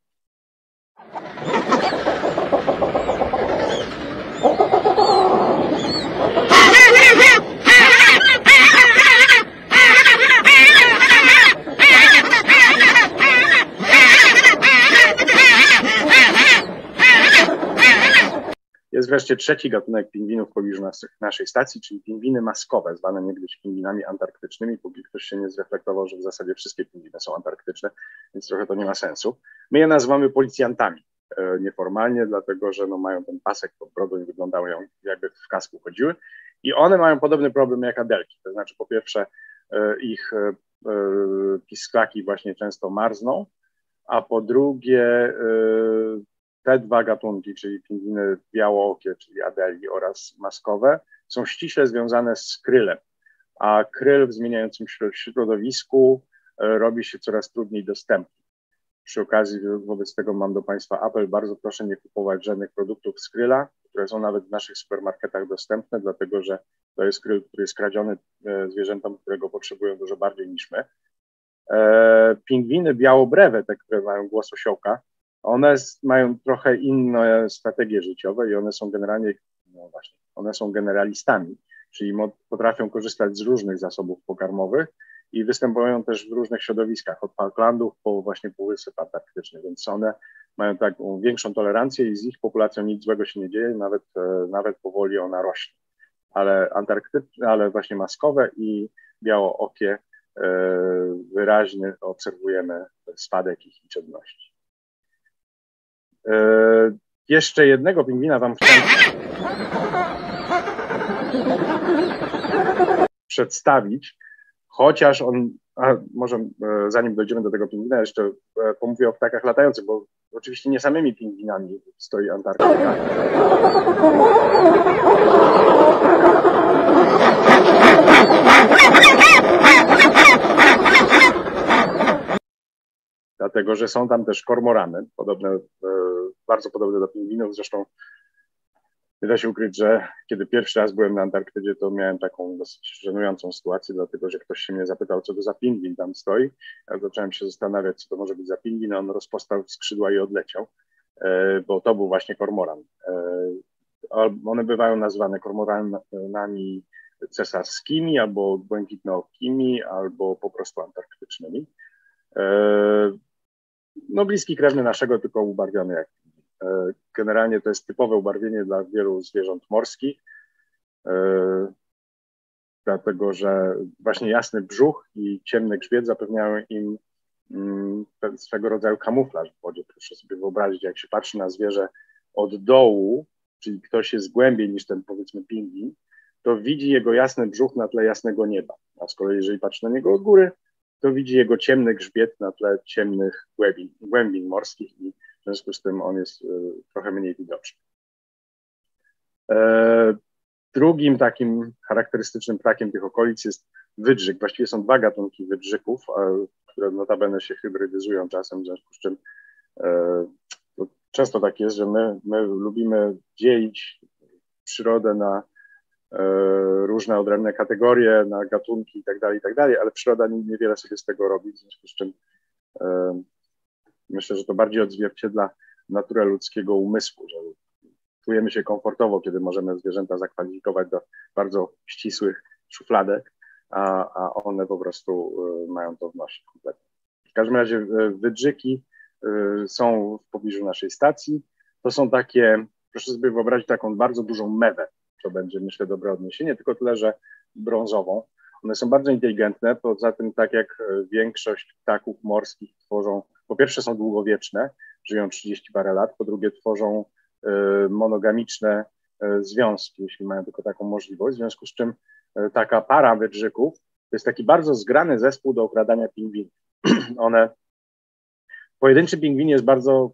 B: Jest wreszcie trzeci gatunek pingwinów w pobliżu nas, naszej stacji, czyli pingwiny maskowe, zwane niegdyś pingwinami antarktycznymi, póki ktoś się nie zreflektował, że w zasadzie wszystkie pingwiny są antarktyczne, więc trochę to nie ma sensu. My je nazywamy policjantami e, nieformalnie, dlatego że no, mają ten pasek pod brodą i wyglądają jakby w kasku chodziły. I one mają podobny problem jak adelki, to znaczy po pierwsze e, ich e, pisklaki właśnie często marzną, a po drugie te dwa gatunki, czyli pingwiny białookie, czyli adeli oraz maskowe, są ściśle związane z krylem, a kryl w zmieniającym się środowisku e, robi się coraz trudniej dostępny. Przy okazji wobec tego mam do Państwa apel, bardzo proszę nie kupować żadnych produktów z kryla, które są nawet w naszych supermarketach dostępne, dlatego że to jest kryl, który jest kradziony e, zwierzętom, którego potrzebują dużo bardziej niż my. E, pingwiny białobrewe, te, które mają głos osiołka, one mają trochę inne strategie życiowe i one są generalnie, no właśnie, one są generalistami, czyli potrafią korzystać z różnych zasobów pokarmowych i występują też w różnych środowiskach, od Falklandów po właśnie Półwysep Antarktyczny, więc one mają taką większą tolerancję i z ich populacją nic złego się nie dzieje, nawet, e, nawet powoli ona rośnie. Ale antarktyczne, ale właśnie maskowe i białookie e, wyraźnie obserwujemy spadek ich liczebności. E, jeszcze jednego pingwina Wam chciałem przedstawić, chociaż on, może e, zanim dojdziemy do tego pingwina, jeszcze e, pomówię o ptakach latających, bo oczywiście nie samymi pingwinami stoi Antarktyka. Dlatego że są tam też kormorany, podobne, e, bardzo podobne do pingwinów. Zresztą nie da się ukryć, że kiedy pierwszy raz byłem na Antarktydzie, to miałem taką dosyć żenującą sytuację, dlatego że ktoś się mnie zapytał, co to za pingwin tam stoi. Ja zacząłem się zastanawiać, co to może być za pingwin, a on rozpostał skrzydła i odleciał, e, bo to był właśnie kormoran. E, one bywają nazywane kormoranami cesarskimi, albo błękitnookimi, albo po prostu antarktycznymi no bliski krewny naszego, tylko ubarwiony jak e, Generalnie to jest typowe ubarwienie dla wielu zwierząt morskich, e, dlatego że właśnie jasny brzuch i ciemny grzbiet zapewniają im mm, swego rodzaju kamuflaż w wodzie. Proszę sobie wyobrazić, jak się patrzy na zwierzę od dołu, czyli ktoś jest głębiej niż ten powiedzmy pingwin, to widzi jego jasny brzuch na tle jasnego nieba. A z kolei jeżeli patrzy na niego od góry, to widzi jego ciemny grzbiet na tle ciemnych głębin, głębin morskich i w związku z tym on jest e, trochę mniej widoczny. E, drugim takim charakterystycznym ptakiem tych okolic jest wydrzyk. Właściwie są dwa gatunki wydrzyków, które notabene się hybrydyzują czasem, w związku z czym e, często tak jest, że my, my lubimy dzielić przyrodę na różne odrębne kategorie, na gatunki itd., tak itd., tak ale przyroda niewiele sobie z tego robi, w związku z czym e, myślę, że to bardziej odzwierciedla naturę ludzkiego umysłu, że czujemy się komfortowo, kiedy możemy zwierzęta zakwalifikować do bardzo ścisłych szufladek, a, a one po prostu e, mają to w nosie kompletnie. W każdym razie wydrzyki są w pobliżu naszej stacji. To są takie, proszę sobie wyobrazić taką bardzo dużą mewę, to będzie, myślę, dobre odniesienie, tylko tyle, że brązową. One są bardzo inteligentne, poza tym, tak jak e, większość ptaków morskich tworzą, po pierwsze są długowieczne, żyją 30 parę lat, po drugie tworzą e, monogamiczne e, związki, jeśli mają tylko taką możliwość, w związku z czym taka para wydrzyków to jest taki bardzo zgrany zespół do okradania pingwinów. [CLEARS THROAT] One, pojedynczy pingwin jest bardzo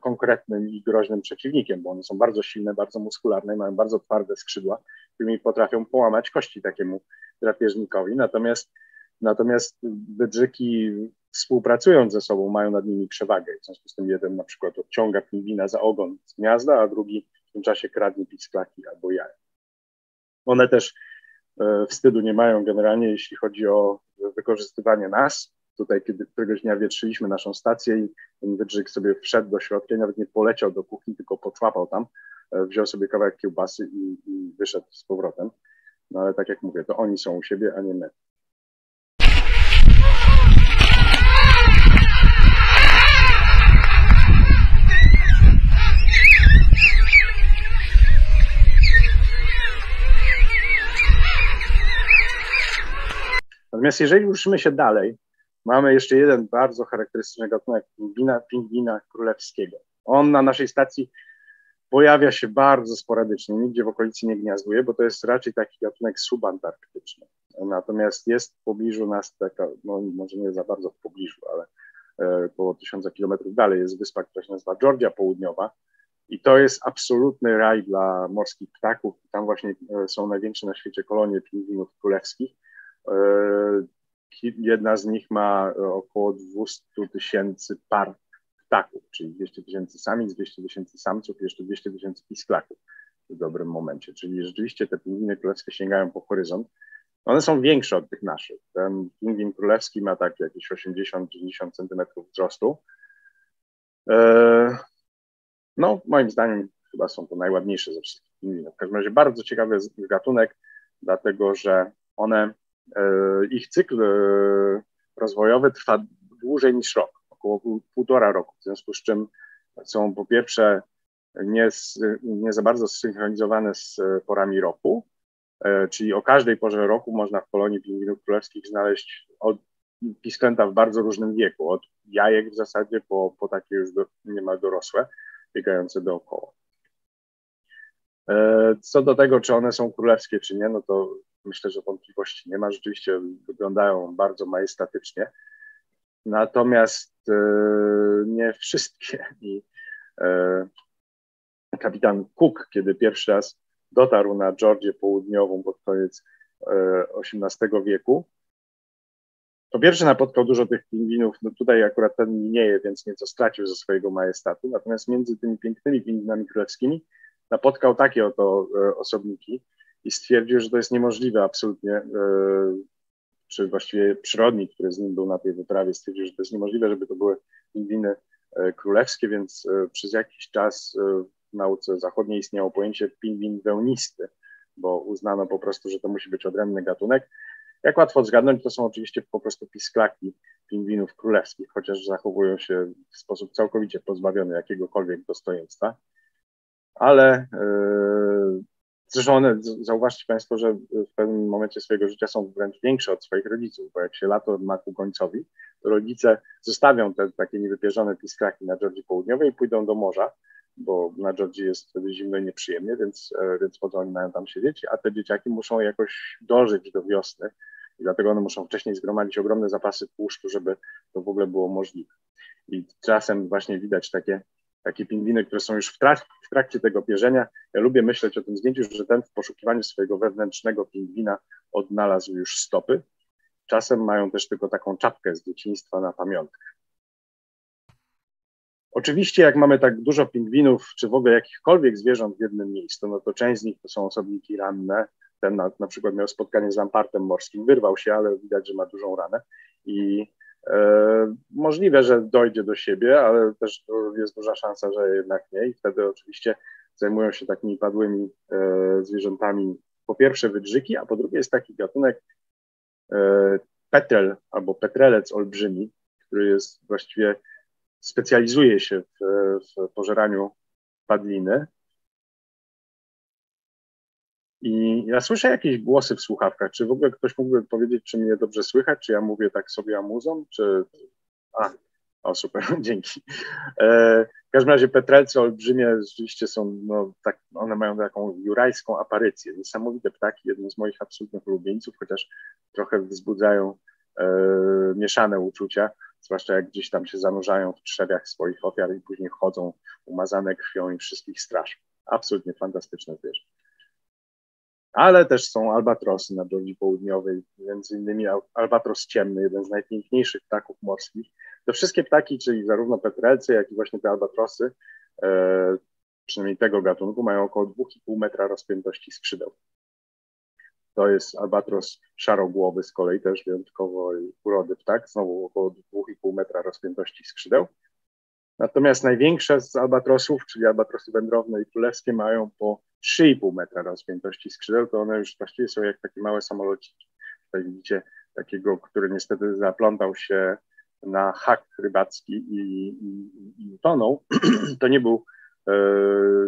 B: konkretnym i groźnym przeciwnikiem, bo one są bardzo silne, bardzo muskularne, mają bardzo twarde skrzydła, którymi potrafią połamać kości takiemu drapieżnikowi. Natomiast, natomiast wydrzyki współpracując ze sobą, mają nad nimi przewagę. W związku z tym jeden na przykład odciąga pingwina za ogon z gniazda, a drugi w tym czasie kradnie pisklaki albo jaja. One też e, wstydu nie mają generalnie, jeśli chodzi o wykorzystywanie nas. Tutaj, kiedy któregoś dnia wietrzyliśmy naszą stację i ten wydrzyk sobie wszedł do środka i nawet nie poleciał do kuchni, tylko poczłapał tam, e, wziął sobie kawałek kiełbasy i, i wyszedł z powrotem. No ale tak jak mówię, to oni są u siebie, a nie my. Natomiast jeżeli ruszymy się dalej, mamy jeszcze jeden bardzo charakterystyczny gatunek pingwina, pingwina królewskiego. On na naszej stacji pojawia się bardzo sporadycznie, nigdzie w okolicy nie gniazduje, bo to jest raczej taki gatunek subantarktyczny. Natomiast jest w pobliżu nas taka, no może nie za bardzo w pobliżu, ale e, około tysiąca kilometrów dalej jest wyspa, która się nazywa Georgia Południowa i to jest absolutny raj dla morskich ptaków. Tam właśnie e, są największe na świecie kolonie pingwinów królewskich E, jedna z nich ma około 200 tysięcy par ptaków, czyli 200 tysięcy samic, 200 tysięcy samców jeszcze 200 tysięcy pisklaków w dobrym momencie. Czyli rzeczywiście te pingwiny królewskie sięgają po horyzont. One są większe od tych naszych. Ten pingwin królewski ma tak jakieś 80-90 centymetrów wzrostu. E, no, moim zdaniem chyba są to najładniejsze ze wszystkich pingwinów. W każdym razie bardzo ciekawy gatunek, dlatego że one E, ich cykl e, rozwojowy trwa dłużej niż rok, około półtora roku, w związku z czym są po pierwsze nie, nie za bardzo zsynchronizowane z porami roku, e, czyli o każdej porze roku można w kolonii pingwinów królewskich znaleźć od w bardzo różnym wieku, od jajek w zasadzie po, po takie już do, niemal dorosłe, biegające dookoła. Co do tego, czy one są królewskie, czy nie, no to myślę, że wątpliwości nie ma. Rzeczywiście wyglądają bardzo majestatycznie. Natomiast e, nie wszystkie. I e, kapitan Cook, kiedy pierwszy raz dotarł na Georgię Południową pod koniec XVIII e, wieku, po pierwsze napotkał dużo tych pingwinów, no tutaj akurat ten minieje, więc nieco stracił ze swojego majestatu, natomiast między tymi pięknymi pingwinami królewskimi napotkał takie oto osobniki, i stwierdził, że to jest niemożliwe absolutnie, e, czy właściwie przyrodnik, który z nim był na tej wyprawie, stwierdził, że to jest niemożliwe, żeby to były pingwiny e, królewskie, więc e, przez jakiś czas w nauce zachodniej istniało pojęcie pingwin wełnisty, bo uznano po prostu, że to musi być odrębny gatunek. Jak łatwo zgadnąć, to są oczywiście po prostu pisklaki pingwinów królewskich, chociaż zachowują się w sposób całkowicie pozbawiony jakiegokolwiek dostojeństwa. Ale Zresztą one, zauważcie Państwo, że w pewnym momencie swojego życia są wręcz większe od swoich rodziców, bo jak się lato ma ku końcowi, to rodzice zostawią te takie niewypierzone pisklaki na Georgii Południowej i pójdą do morza, bo na Georgii jest wtedy zimno i nieprzyjemnie, więc, e, więc po to oni mają tam siedzieć, a te dzieciaki muszą jakoś dożyć do wiosny i dlatego one muszą wcześniej zgromadzić ogromne zapasy tłuszczu, żeby to w ogóle było możliwe. I czasem właśnie widać takie takie pingwiny, które są już w, w trakcie tego pierzenia. Ja lubię myśleć o tym zdjęciu, że ten w poszukiwaniu swojego wewnętrznego pingwina odnalazł już stopy. Czasem mają też tylko taką czapkę z dzieciństwa na pamiątkę. Oczywiście, jak mamy tak dużo pingwinów, czy w ogóle jakichkolwiek zwierząt w jednym miejscu, no to część z nich to są osobniki ranne. Ten na, na przykład miał spotkanie z lampartem morskim, wyrwał się, ale widać, że ma dużą ranę i możliwe, że dojdzie do siebie, ale też jest duża szansa, że jednak nie. I wtedy oczywiście zajmują się takimi padłymi e, zwierzętami. Po pierwsze wydrzyki, a po drugie jest taki gatunek e, petrel albo petrelec olbrzymi, który jest właściwie specjalizuje się w, w pożeraniu padliny i ja słyszę jakieś głosy w słuchawkach. Czy w ogóle ktoś mógłby powiedzieć, czy mnie dobrze słychać, czy ja mówię tak sobie amuzą, czy... A, o super, [LAUGHS] dzięki. E, w każdym razie petrelce olbrzymie rzeczywiście są, no, tak, one mają taką jurajską aparycję. Niesamowite ptaki, jedne z moich absolutnych ulubieńców, chociaż trochę wzbudzają e, mieszane uczucia, zwłaszcza jak gdzieś tam się zanurzają w trzewiach swoich ofiar i później chodzą umazane krwią i wszystkich straszą. Absolutnie fantastyczne zwierzę. Ale też są albatrosy na Georgii Południowej, między innymi albatros ciemny, jeden z najpiękniejszych ptaków morskich. Te wszystkie ptaki, czyli zarówno petrelcy, jak i właśnie te albatrosy, e, przynajmniej tego gatunku, mają około 2,5 metra rozpiętości skrzydeł. To jest albatros szarogłowy z kolei, też wyjątkowo urody ptak, znowu około 2,5 metra rozpiętości skrzydeł. Natomiast największe z albatrosów, czyli albatrosy wędrowne i królewskie, mają po 3,5 metra rozpiętości skrzydeł, to one już właściwie są jak takie małe samolociki. Tutaj widzicie takiego, który niestety zaplątał się na hak rybacki i, i, i [CLEARS THROAT] to nie był e,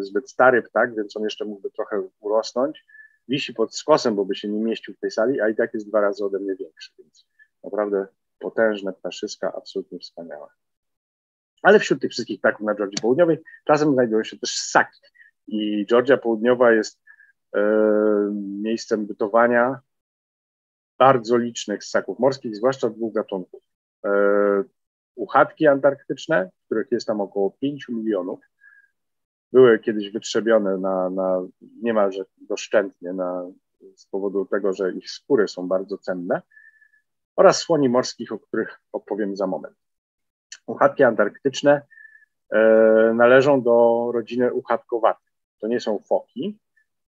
B: zbyt stary ptak, więc on jeszcze mógłby trochę urosnąć. Wisi pod skosem, bo by się nie mieścił w tej sali, a i tak jest dwa razy ode mnie większy, więc naprawdę potężne ptaszyska, absolutnie wspaniałe. Ale wśród tych wszystkich ptaków na Georgii Południowej czasem znajdują się też ssaki. I Georgia Południowa jest e, miejscem bytowania bardzo licznych ssaków morskich, zwłaszcza dwóch gatunków. E, uchatki antarktyczne, których jest tam około 5 milionów, były kiedyś wytrzebione na, na niemalże doszczętnie na, z powodu tego, że ich skóry są bardzo cenne, oraz słoni morskich, o których opowiem za moment. Uchatki antarktyczne e, należą do rodziny uchatkowatych. To nie są foki,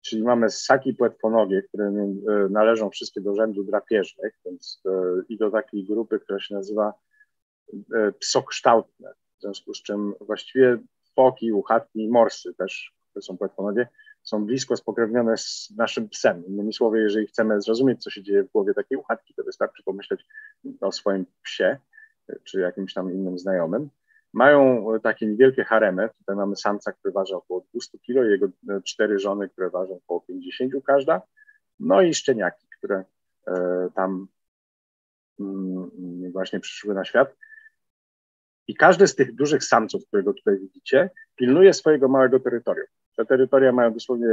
B: czyli mamy ssaki płetwonogie, które e, należą wszystkie do rzędu drapieżnych, więc e, i do takiej grupy, która się nazywa e, psokształtne, w związku z czym właściwie foki, uchatki, morsy też, które są płetwonogie, są blisko spokrewnione z naszym psem. Innymi słowy, jeżeli chcemy zrozumieć, co się dzieje w głowie takiej uchatki, to wystarczy pomyśleć o swoim psie czy jakimś tam innym znajomym. Mają takie niewielkie haremy. Tutaj mamy samca, który waży około 200 kg, jego cztery żony, które ważą około 50 każda. No i szczeniaki, które e, tam mm, właśnie przyszły na świat. I każdy z tych dużych samców, którego tutaj widzicie, pilnuje swojego małego terytorium. Te terytoria mają dosłownie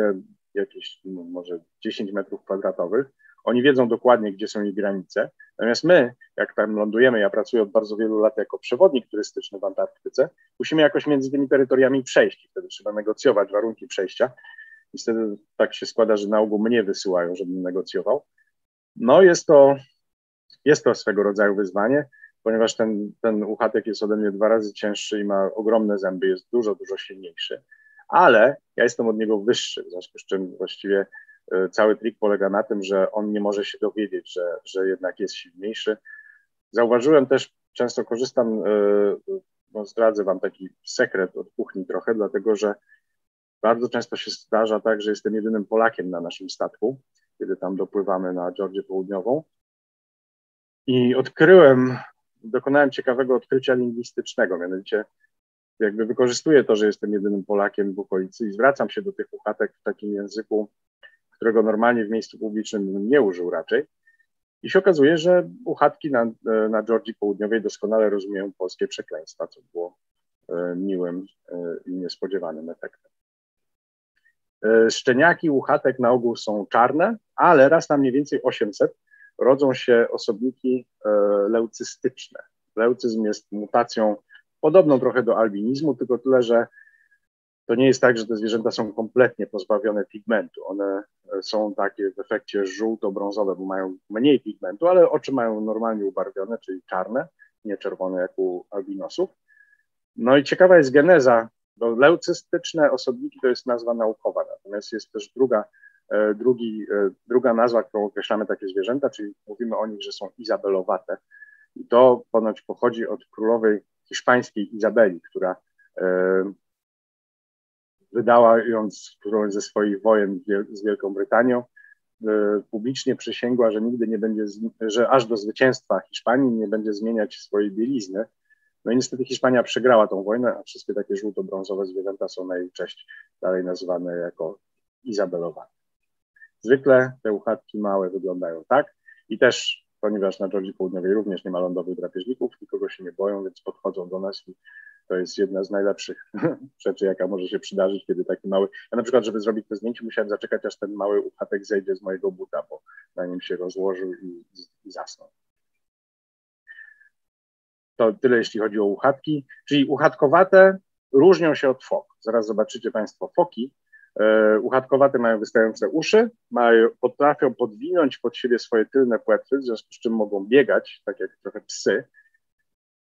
B: jakieś no, może 10 metrów kwadratowych. Oni wiedzą dokładnie, gdzie są ich granice. Natomiast my, jak tam lądujemy, ja pracuję od bardzo wielu lat jako przewodnik turystyczny w Antarktyce, musimy jakoś między tymi terytoriami przejść wtedy trzeba negocjować warunki przejścia. I wtedy tak się składa, że na ogół mnie wysyłają, żebym negocjował. No jest to, jest to swego rodzaju wyzwanie, ponieważ ten, ten uchatek jest ode mnie dwa razy cięższy i ma ogromne zęby, jest dużo, dużo silniejszy. Ale ja jestem od niego wyższy, w związku z czym właściwie cały trik polega na tym, że on nie może się dowiedzieć, że, że jednak jest silniejszy. Zauważyłem też, często korzystam, e, no zdradzę Wam taki sekret od kuchni trochę, dlatego że bardzo często się zdarza tak, że jestem jedynym Polakiem na naszym statku, kiedy tam dopływamy na Georgię Południową. I odkryłem, dokonałem ciekawego odkrycia lingwistycznego, mianowicie jakby wykorzystuję to, że jestem jedynym Polakiem w okolicy i zwracam się do tych uchatek w takim języku którego normalnie w miejscu publicznym nie użył raczej. I się okazuje, że uchatki na, na Georgii Południowej doskonale rozumieją polskie przekleństwa, co było e, miłym e, i niespodziewanym efektem. E, szczeniaki uchatek na ogół są czarne, ale raz na mniej więcej 800 rodzą się osobniki leucystyczne. Leucyzm jest mutacją podobną trochę do albinizmu, tylko tyle, że to nie jest tak, że te zwierzęta są kompletnie pozbawione pigmentu. One e, są takie w efekcie żółto-brązowe, bo mają mniej pigmentu, ale oczy mają normalnie ubarwione, czyli czarne, nie czerwone jak u albinosów. No i ciekawa jest geneza, bo leucystyczne osobniki to jest nazwa naukowa, natomiast jest też druga, e, drugi, e, druga nazwa, którą określamy takie zwierzęta, czyli mówimy o nich, że są izabelowate. I to ponoć pochodzi od królowej hiszpańskiej Izabeli, która wydając którąś ze swoich wojen z Wielką Brytanią, e, publicznie przysięgła, że nigdy nie będzie, że aż do zwycięstwa Hiszpanii nie będzie zmieniać swojej bielizny. No i niestety Hiszpania przegrała tą wojnę, a wszystkie takie żółto-brązowe zwierzęta są na jej cześć dalej nazywane jako Izabelowa. Zwykle te uchatki małe wyglądają tak i też, ponieważ na Georgii Południowej również nie ma lądowych drapieżników, nikogo się nie boją, więc podchodzą do nas i to jest jedna z najlepszych [LAUGHS] rzeczy, jaka może się przydarzyć, kiedy taki mały. Ja na przykład, żeby zrobić to zdjęcie, musiałem zaczekać, aż ten mały uchatek zejdzie z mojego buta, bo na nim się rozłożył i, i zasnął. To tyle, jeśli chodzi o uchatki. Czyli uchatkowate różnią się od fok. Zaraz zobaczycie Państwo foki. Uchatkowate mają wystające uszy, mają, potrafią podwinąć pod siebie swoje tylne płetwy, w związku z czym mogą biegać, tak jak trochę psy,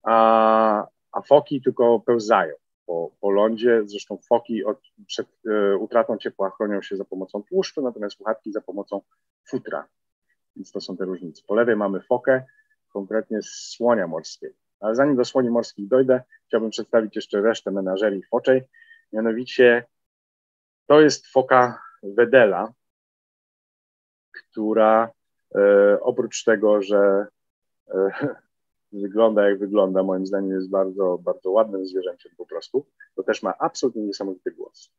B: a, a foki tylko pełzają po, po lądzie. Zresztą foki od, przed e, utratą ciepła chronią się za pomocą tłuszczu, natomiast uchatki za pomocą futra. Więc to są te różnice. Po lewej mamy fokę, konkretnie słonia morskiej. Ale zanim do słoni morskich dojdę, chciałbym przedstawić jeszcze resztę menażerii foczej. Mianowicie to jest foka Wedela, która e, oprócz tego, że e, wygląda jak wygląda, moim zdaniem jest bardzo, bardzo ładnym zwierzęciem po prostu, to też ma absolutnie niesamowity głos.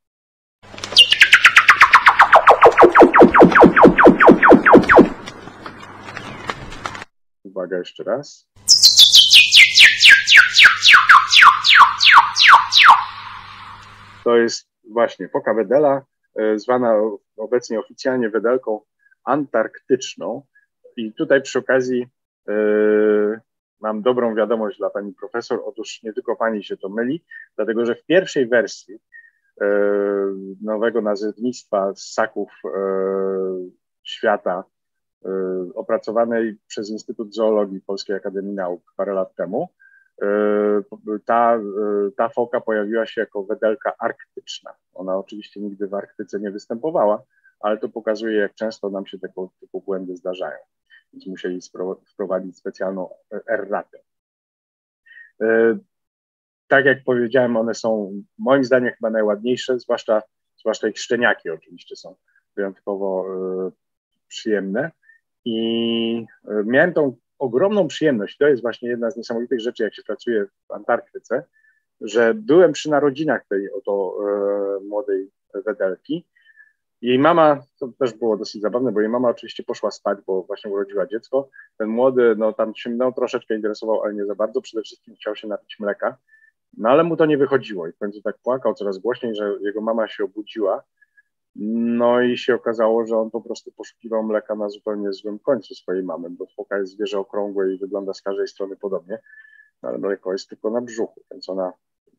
B: Uwaga jeszcze raz. To jest właśnie foka wedela, e, zwana obecnie oficjalnie wedelką antarktyczną. I tutaj przy okazji yy, mam dobrą wiadomość dla pani profesor. Otóż nie tylko pani się to myli, dlatego że w pierwszej wersji e, nowego nazewnictwa ssaków e, świata, e, opracowanej przez Instytut Zoologii Polskiej Akademii Nauk parę lat temu, ta, ta foka pojawiła się jako wedelka arktyczna. Ona oczywiście nigdy w Arktyce nie występowała, ale to pokazuje, jak często nam się tego typu błędy zdarzają więc musieli wprowadzić specjalną erratę. E, tak jak powiedziałem, one są moim zdaniem chyba najładniejsze, zwłaszcza, zwłaszcza ich szczeniaki oczywiście są wyjątkowo e, przyjemne. I e, miałem tą ogromną przyjemność, to jest właśnie jedna z niesamowitych rzeczy, jak się pracuje w Antarktyce, że byłem przy narodzinach tej oto młodej Wedelki jej mama, to też było dosyć zabawne, bo jej mama oczywiście poszła spać, bo właśnie urodziła dziecko. Ten młody, no tam się mną troszeczkę interesował, ale nie za bardzo. Przede wszystkim chciał się napić mleka. No ale mu to nie wychodziło i w końcu tak płakał coraz głośniej, że jego mama się obudziła. No i się okazało, że on po prostu poszukiwał mleka na zupełnie złym końcu swojej mamy, bo foka jest zwierzę okrągłe i wygląda z każdej strony podobnie, no, ale mleko jest tylko na brzuchu, więc ona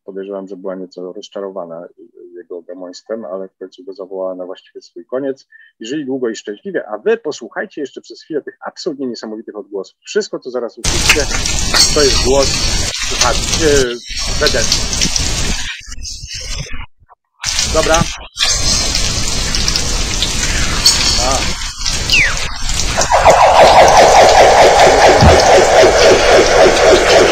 B: podejrzewam, że była nieco rozczarowana jego gamoństwem, ale w końcu go zawołała na właściwie swój koniec i żyli długo i szczęśliwie, a wy posłuchajcie jeszcze przez chwilę tych absolutnie niesamowitych odgłosów. Wszystko, co zaraz usłyszycie, to jest głos słuchajcie, yy, Dobra. A. takie to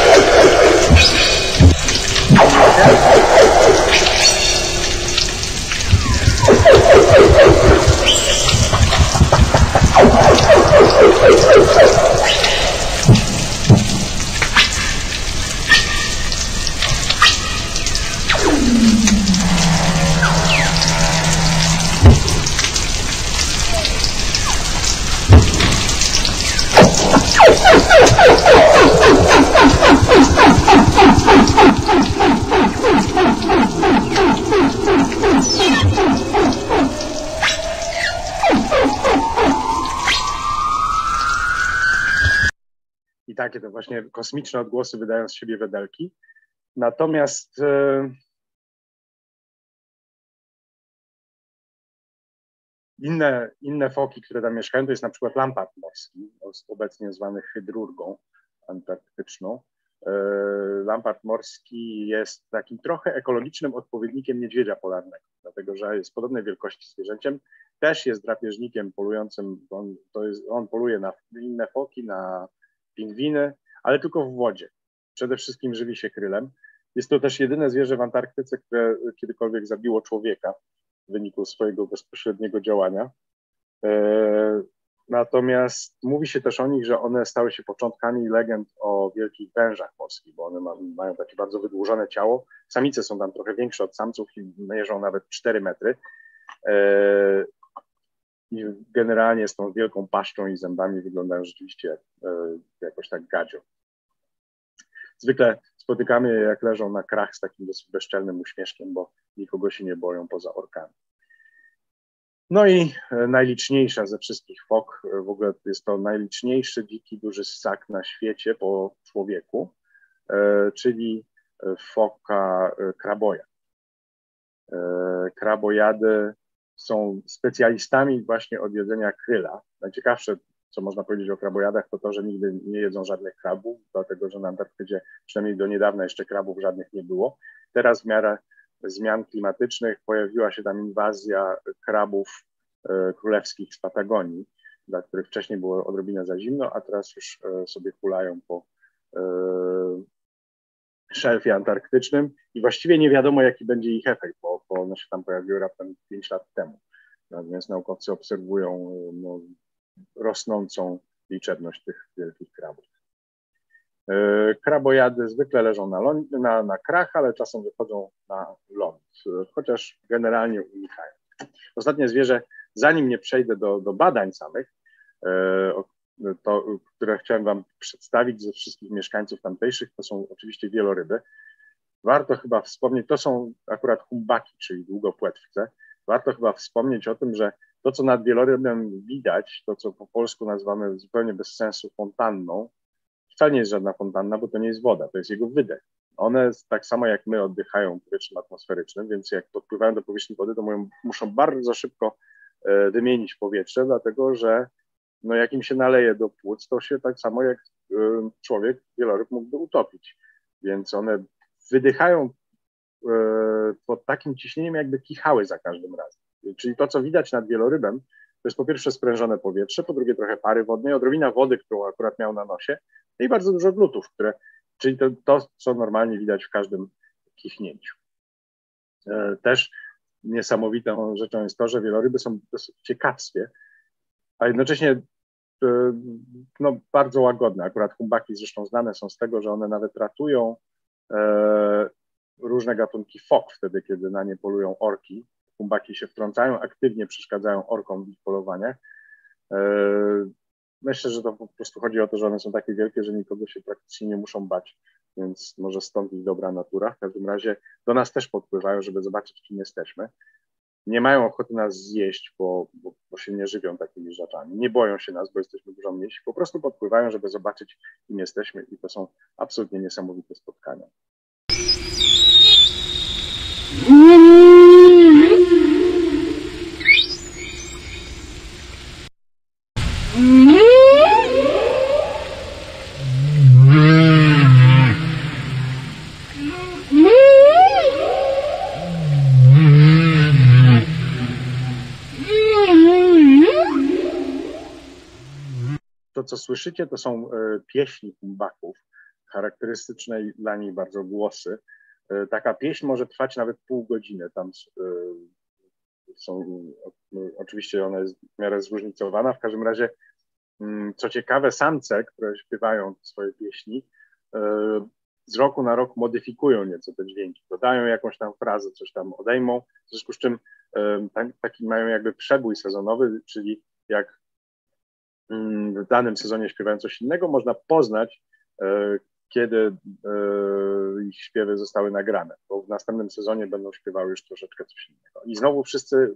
B: właśnie kosmiczne odgłosy wydają z siebie wedelki. Natomiast e, inne, inne foki, które tam mieszkają, to jest na przykład lampart morski, obecnie zwany hydrurgą antarktyczną. E, lampart morski jest takim trochę ekologicznym odpowiednikiem niedźwiedzia polarnego, dlatego że jest podobnej wielkości zwierzęciem. Też jest drapieżnikiem polującym, on, jest, on poluje na inne foki, na pingwiny, ale tylko w wodzie. Przede wszystkim żywi się krylem. Jest to też jedyne zwierzę w Antarktyce, które kiedykolwiek zabiło człowieka w wyniku swojego bezpośredniego działania. E, natomiast mówi się też o nich, że one stały się początkami legend o wielkich wężach morskich, bo one ma, mają takie bardzo wydłużone ciało. Samice są tam trochę większe od samców i mierzą nawet 4 metry. I generalnie z tą wielką paszczą i zębami wyglądają rzeczywiście e, jakoś tak gadzio. Zwykle spotykamy je, jak leżą na krach z takim dosyć bezczelnym uśmieszkiem, bo nikogo się nie boją poza orkami. No i e, najliczniejsza ze wszystkich fok, e, w ogóle jest to najliczniejszy dziki duży ssak na świecie po człowieku, czyli foka kraboja. Krabojady są specjalistami właśnie od jedzenia kryla. Najciekawsze, co można powiedzieć o krabojadach, to to, że nigdy nie jedzą żadnych krabów, dlatego że na Antarktydzie przynajmniej do niedawna jeszcze krabów żadnych nie było. Teraz w miarę zmian klimatycznych pojawiła się tam inwazja krabów e, królewskich z Patagonii, dla których wcześniej było odrobinę za zimno, a teraz już e, sobie hulają po e, szelfie antarktycznym i właściwie nie wiadomo, jaki będzie ich efekt, bo, bo one się tam pojawiły raptem 5 lat temu. Natomiast naukowcy obserwują no, rosnącą liczebność tych wielkich krabów. E, krabojady zwykle leżą na, ląd, na, na krach, ale czasem wychodzą na ląd, chociaż generalnie unikają. Ostatnie zwierzę, zanim nie przejdę do, do badań samych, e, to, które chciałem Wam przedstawić ze wszystkich mieszkańców tamtejszych, to są oczywiście wieloryby. Warto chyba wspomnieć, to są akurat humbaki, czyli długopłetwce. Warto chyba wspomnieć o tym, że to, co nad wielorybem widać, to, co po polsku nazywamy zupełnie bez sensu fontanną, wcale nie jest żadna fontanna, bo to nie jest woda, to jest jego wydech. One tak samo jak my oddychają powietrzem atmosferycznym, więc jak podpływają do powierzchni wody, to muszą bardzo szybko e, wymienić powietrze, dlatego że no jak im się naleje do płuc, to się tak samo jak y, człowiek, wieloryb mógłby utopić. Więc one wydychają y, pod takim ciśnieniem, jakby kichały za każdym razem. Czyli to, co widać nad wielorybem, to jest po pierwsze sprężone powietrze, po drugie trochę pary wodnej, odrobina wody, którą akurat miał na nosie no i bardzo dużo glutów, które, czyli to, to co normalnie widać w każdym kichnięciu. E, też niesamowitą rzeczą jest to, że wieloryby są dosyć ciekawskie, a jednocześnie no, bardzo łagodne. Akurat humbaki zresztą znane są z tego, że one nawet ratują e, różne gatunki fok wtedy, kiedy na nie polują orki. Humbaki się wtrącają, aktywnie przeszkadzają orkom w ich polowaniach. E, myślę, że to po prostu chodzi o to, że one są takie wielkie, że nikogo się praktycznie nie muszą bać, więc może stąd ich dobra natura. W każdym razie do nas też podpływają, żeby zobaczyć, kim jesteśmy nie mają ochoty nas zjeść, bo, bo, bo, się nie żywią takimi rzeczami. Nie boją się nas, bo jesteśmy dużo mniejsi. Po prostu podpływają, żeby zobaczyć, kim jesteśmy i to są absolutnie niesamowite spotkania. Co słyszycie, to są e, pieśni humbaków, charakterystyczne dla niej bardzo głosy. E, taka pieśń może trwać nawet pół godziny. Tam e, są, oczywiście ona jest w miarę zróżnicowana. W każdym razie, mm, co ciekawe, samce, które śpiewają swoje pieśni, z roku na rok modyfikują nieco te dźwięki, dodają jakąś tam frazę, coś tam odejmą, w związku z czym taki mają jakby przebój sezonowy, czyli jak w danym sezonie śpiewają coś innego, można poznać, e, kiedy e, ich śpiewy zostały nagrane, bo w następnym sezonie będą śpiewały już troszeczkę coś innego. I znowu wszyscy,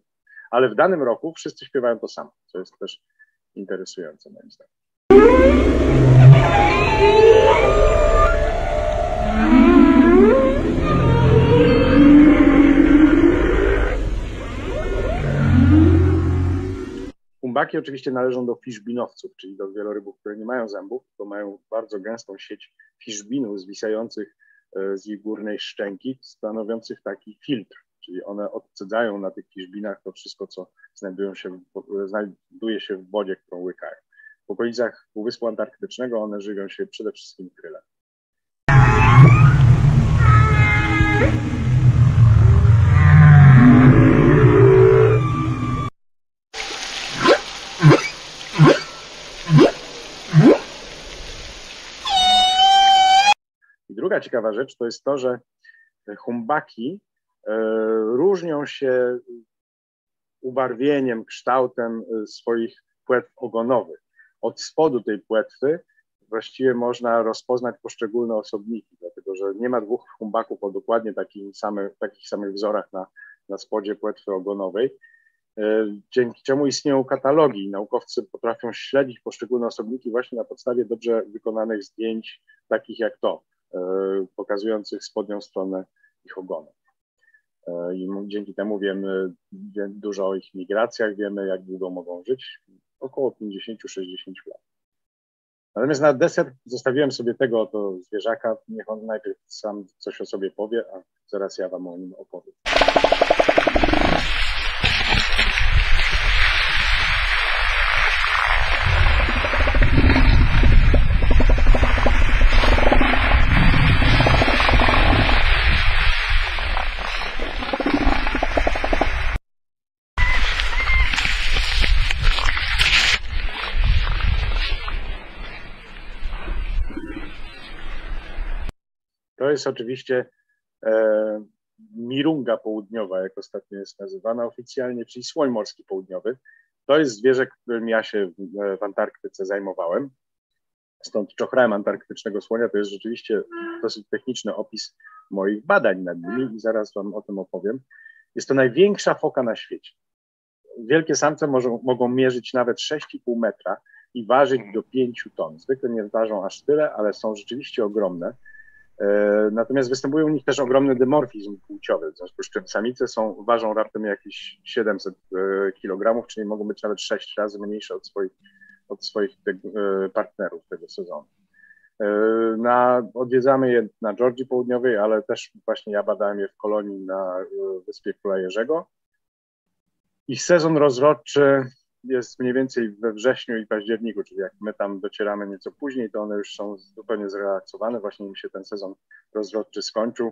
B: ale w danym roku wszyscy śpiewają to samo, co jest też interesujące moim zdaniem. Kumbaki oczywiście należą do fiszbinowców, czyli do wielorybów, które nie mają zębów, to mają bardzo gęstą sieć fiszbinów zwisających e, z ich górnej szczęki, stanowiących taki filtr, czyli one odcedzają na tych fiszbinach to wszystko, co się znajduje się w wodzie, którą łykają. W okolicach Półwyspu Antarktycznego one żywią się przede wszystkim krylem. Ciekawa rzecz to jest to, że humbaki e, różnią się ubarwieniem, kształtem e, swoich płetw ogonowych. Od spodu tej płetwy właściwie można rozpoznać poszczególne osobniki, dlatego że nie ma dwóch humbaków o dokładnie takich samych wzorach na, na spodzie płetwy ogonowej, e, dzięki czemu istnieją katalogi. Naukowcy potrafią śledzić poszczególne osobniki właśnie na podstawie dobrze wykonanych zdjęć, takich jak to. E, pokazujących spodnią stronę ich ogonów. i dzięki temu wiemy dużo o ich migracjach, wiemy jak długo mogą żyć, około 50-60 lat. Natomiast na deser zostawiłem sobie tego oto zwierzaka. Niech on najpierw sam coś o sobie powie, a zaraz ja wam o nim opowiem. Jest oczywiście e, Mirunga południowa, jak ostatnio jest nazywana oficjalnie, czyli słoń morski południowy. To jest zwierzę, którym ja się w, w Antarktyce zajmowałem. Stąd czochrałem antarktycznego słonia to jest rzeczywiście dosyć techniczny opis moich badań nad nimi i zaraz Wam o tym opowiem. Jest to największa foka na świecie. Wielkie samce mogą, mogą mierzyć nawet 6,5 metra i ważyć do 5 ton. Zwykle nie ważą aż tyle, ale są rzeczywiście ogromne. E, natomiast występuje u nich też ogromny dymorfizm płciowy, w związku z czym samice są, ważą raptem jakieś 700 e, kg, czyli mogą być nawet 6 razy mniejsze od swoich, od swoich e, partnerów tego sezonu. Na, odwiedzamy je na Georgii Południowej, ale też właśnie ja badałem je w kolonii na Wyspie Króla Jerzego. Ich sezon rozrodczy jest mniej więcej we wrześniu i październiku, czyli jak my tam docieramy nieco później, to one już są zupełnie zrelaksowane, właśnie im się ten sezon rozrodczy skończył,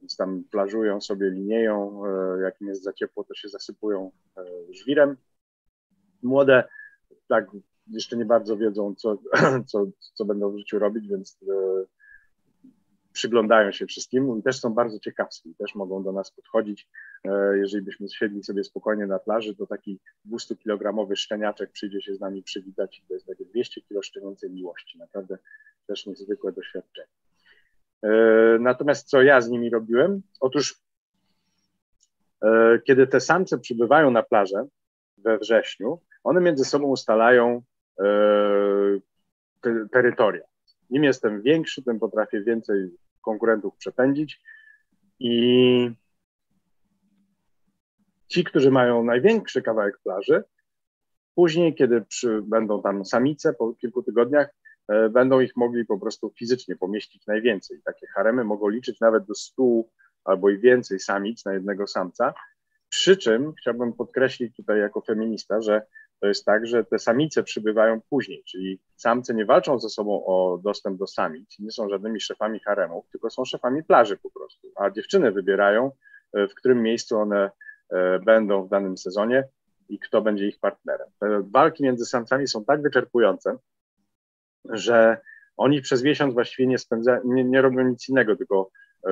B: więc tam plażują sobie, linieją, e, jak im jest za ciepło, to się zasypują e, żwirem. Młode tak jeszcze nie bardzo wiedzą, co, [CLEARS THROAT] co, co będą w życiu robić, więc e, przyglądają się wszystkim i też są bardzo ciekawskie, też mogą do nas podchodzić. E, jeżeli byśmy siedli sobie spokojnie na plaży, to taki 200-kilogramowy szczeniaczek przyjdzie się z nami przywitać i to jest takie 200 kilo szczenięcej miłości. Naprawdę też niezwykłe doświadczenie. E, natomiast co ja z nimi robiłem? Otóż e, kiedy te samce przybywają na plażę we wrześniu, one między sobą ustalają terytoria. Im jestem większy, tym potrafię więcej konkurentów przepędzić. I ci, którzy mają największy kawałek plaży, później, kiedy przy, będą tam samice po kilku tygodniach, e, będą ich mogli po prostu fizycznie pomieścić najwięcej. Takie haremy mogą liczyć nawet do 100 albo i więcej samic na jednego samca. Przy czym chciałbym podkreślić tutaj jako feminista, że to jest tak, że te samice przybywają później, czyli samce nie walczą ze sobą o dostęp do samic, nie są żadnymi szefami haremów, tylko są szefami plaży po prostu, a dziewczyny wybierają, e, w którym miejscu one e, będą w danym sezonie i kto będzie ich partnerem. Te walki między samcami są tak wyczerpujące, że oni przez miesiąc właściwie nie, spędza, nie, nie robią nic innego, tylko y,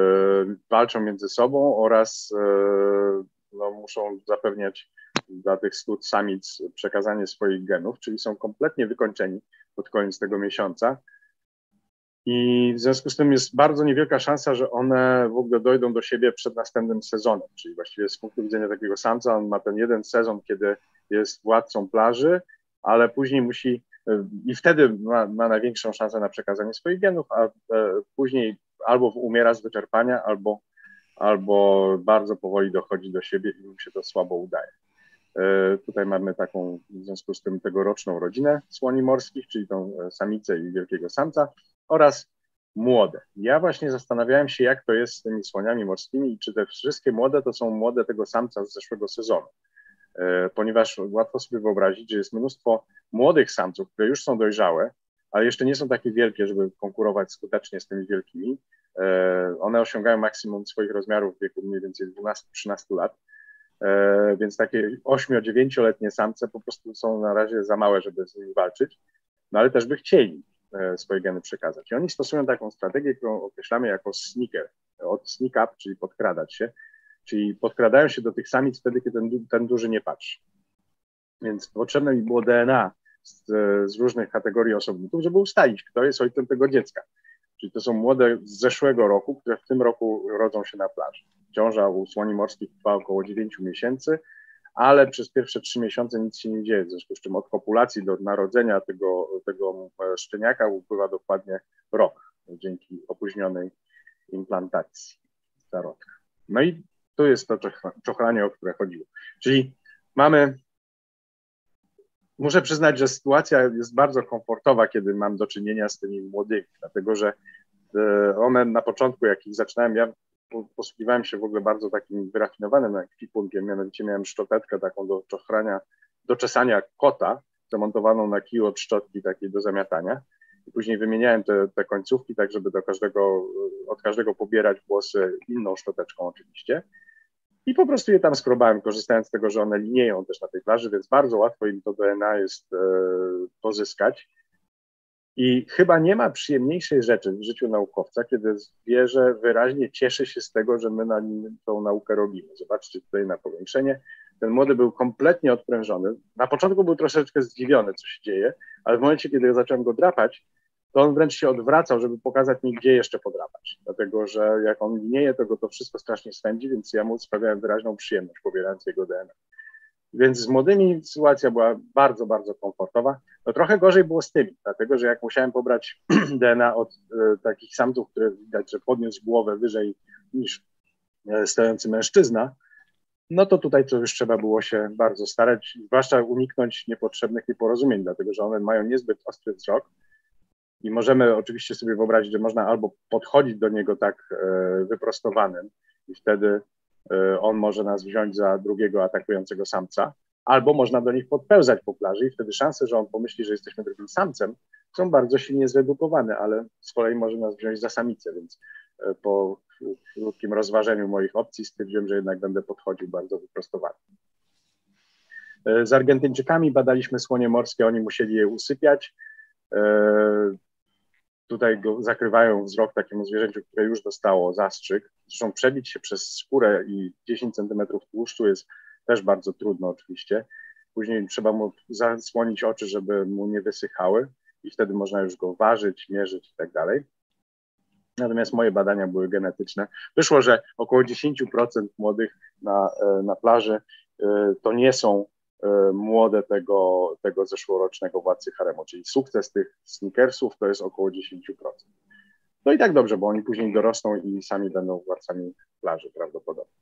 B: walczą między sobą oraz y, no, muszą zapewniać dla tych stód samic przekazanie swoich genów, czyli są kompletnie wykończeni pod koniec tego miesiąca. I w związku z tym jest bardzo niewielka szansa, że one w ogóle dojdą do siebie przed następnym sezonem. Czyli właściwie z punktu widzenia takiego samca, on ma ten jeden sezon, kiedy jest władcą plaży, ale później musi i wtedy ma, ma największą szansę na przekazanie swoich genów, a e, później albo umiera z wyczerpania, albo, albo bardzo powoli dochodzi do siebie i mu się to słabo udaje. E, tutaj mamy taką w związku z tym tegoroczną rodzinę słoni morskich, czyli tą e, samicę i wielkiego samca oraz młode. Ja właśnie zastanawiałem się, jak to jest z tymi słoniami morskimi i czy te wszystkie młode to są młode tego samca z zeszłego sezonu. E, ponieważ łatwo sobie wyobrazić, że jest mnóstwo młodych samców, które już są dojrzałe, ale jeszcze nie są takie wielkie, żeby konkurować skutecznie z tymi wielkimi. One osiągają maksimum swoich rozmiarów w wieku mniej więcej 12-13 lat więc takie 8-9-letnie samce po prostu są na razie za małe, żeby z nimi walczyć, no ale też by chcieli e, swoje geny przekazać. I oni stosują taką strategię, którą określamy jako sneaker, od sneak up, czyli podkradać się, czyli podkradają się do tych samic wtedy, kiedy ten, ten duży nie patrzy. Więc potrzebne mi było DNA z, z różnych kategorii osobników, żeby ustalić, kto jest ojcem tego dziecka. Czyli to są młode z zeszłego roku, które w tym roku rodzą się na plaży. Ciąża u słoni morskich trwa około 9 miesięcy, ale przez pierwsze 3 miesiące nic się nie dzieje, w związku z czym od kopulacji do narodzenia tego, tego szczeniaka upływa dokładnie rok dzięki opóźnionej implantacji zarodka. No i tu jest to czochranie, o które chodziło. Czyli mamy muszę przyznać, że sytuacja jest bardzo komfortowa, kiedy mam do czynienia z tymi młodymi, dlatego że e, one na początku, jak ich zaczynałem, ja posługiwałem się w ogóle bardzo takim wyrafinowanym ekwipunkiem, mianowicie miałem szczoteczkę taką do czochrania, do czesania kota, zamontowaną na kiju od szczotki takiej do zamiatania. I później wymieniałem te, te końcówki, tak żeby do każdego, od każdego pobierać włosy inną szczoteczką oczywiście. I po prostu je tam skrobałem, korzystając z tego, że one linieją też na tej plaży, więc bardzo łatwo im to DNA jest e, pozyskać. I chyba nie ma przyjemniejszej rzeczy w życiu naukowca, kiedy zwierzę wyraźnie cieszy się z tego, że my na nim tą naukę robimy. Zobaczcie tutaj na powiększenie. Ten młody był kompletnie odprężony. Na początku był troszeczkę zdziwiony, co się dzieje, ale w momencie, kiedy zacząłem go drapać, to on wręcz się odwracał, żeby pokazać mi, gdzie jeszcze podrapać. Dlatego, że jak on linieje, to go to wszystko strasznie swędzi, więc ja mu sprawiałem wyraźną przyjemność, pobierając jego DNA. Więc z młodymi sytuacja była bardzo, bardzo komfortowa. No trochę gorzej było z tymi, dlatego że jak musiałem pobrać [CLEARS THROAT] DNA od e, takich samców, które widać, że podniósł głowę wyżej niż e, stojący mężczyzna, no to tutaj to już trzeba było się bardzo starać, zwłaszcza uniknąć niepotrzebnych nieporozumień, dlatego że one mają niezbyt ostry wzrok, i możemy oczywiście sobie wyobrazić, że można albo podchodzić do niego tak e, wyprostowanym i wtedy e, on może nas wziąć za drugiego atakującego samca, albo można do nich podpełzać po plaży i wtedy szanse, że on pomyśli, że jesteśmy drugim samcem, są bardzo silnie zredukowane, ale z kolei może nas wziąć za samicę, więc e, po krótkim rozważeniu moich opcji stwierdziłem, że jednak będę podchodził bardzo wyprostowany. Z Argentyńczykami badaliśmy słonie morskie, oni musieli je usypiać tutaj go zakrywają wzrok takiemu zwierzęciu, które już dostało zastrzyk. Zresztą przebić się przez skórę i 10 centymetrów tłuszczu jest też bardzo trudno oczywiście. Później trzeba mu zasłonić oczy, żeby mu nie wysychały i wtedy można już go ważyć, mierzyć i tak dalej. Natomiast moje badania były genetyczne. Wyszło, że około 10% młodych na, e, na plaży e, to nie są młode tego, tego zeszłorocznego władcy haremu, czyli sukces tych sneakersów to jest około 10%. No i tak dobrze, bo oni później dorosną i sami będą władcami plaży prawdopodobnie.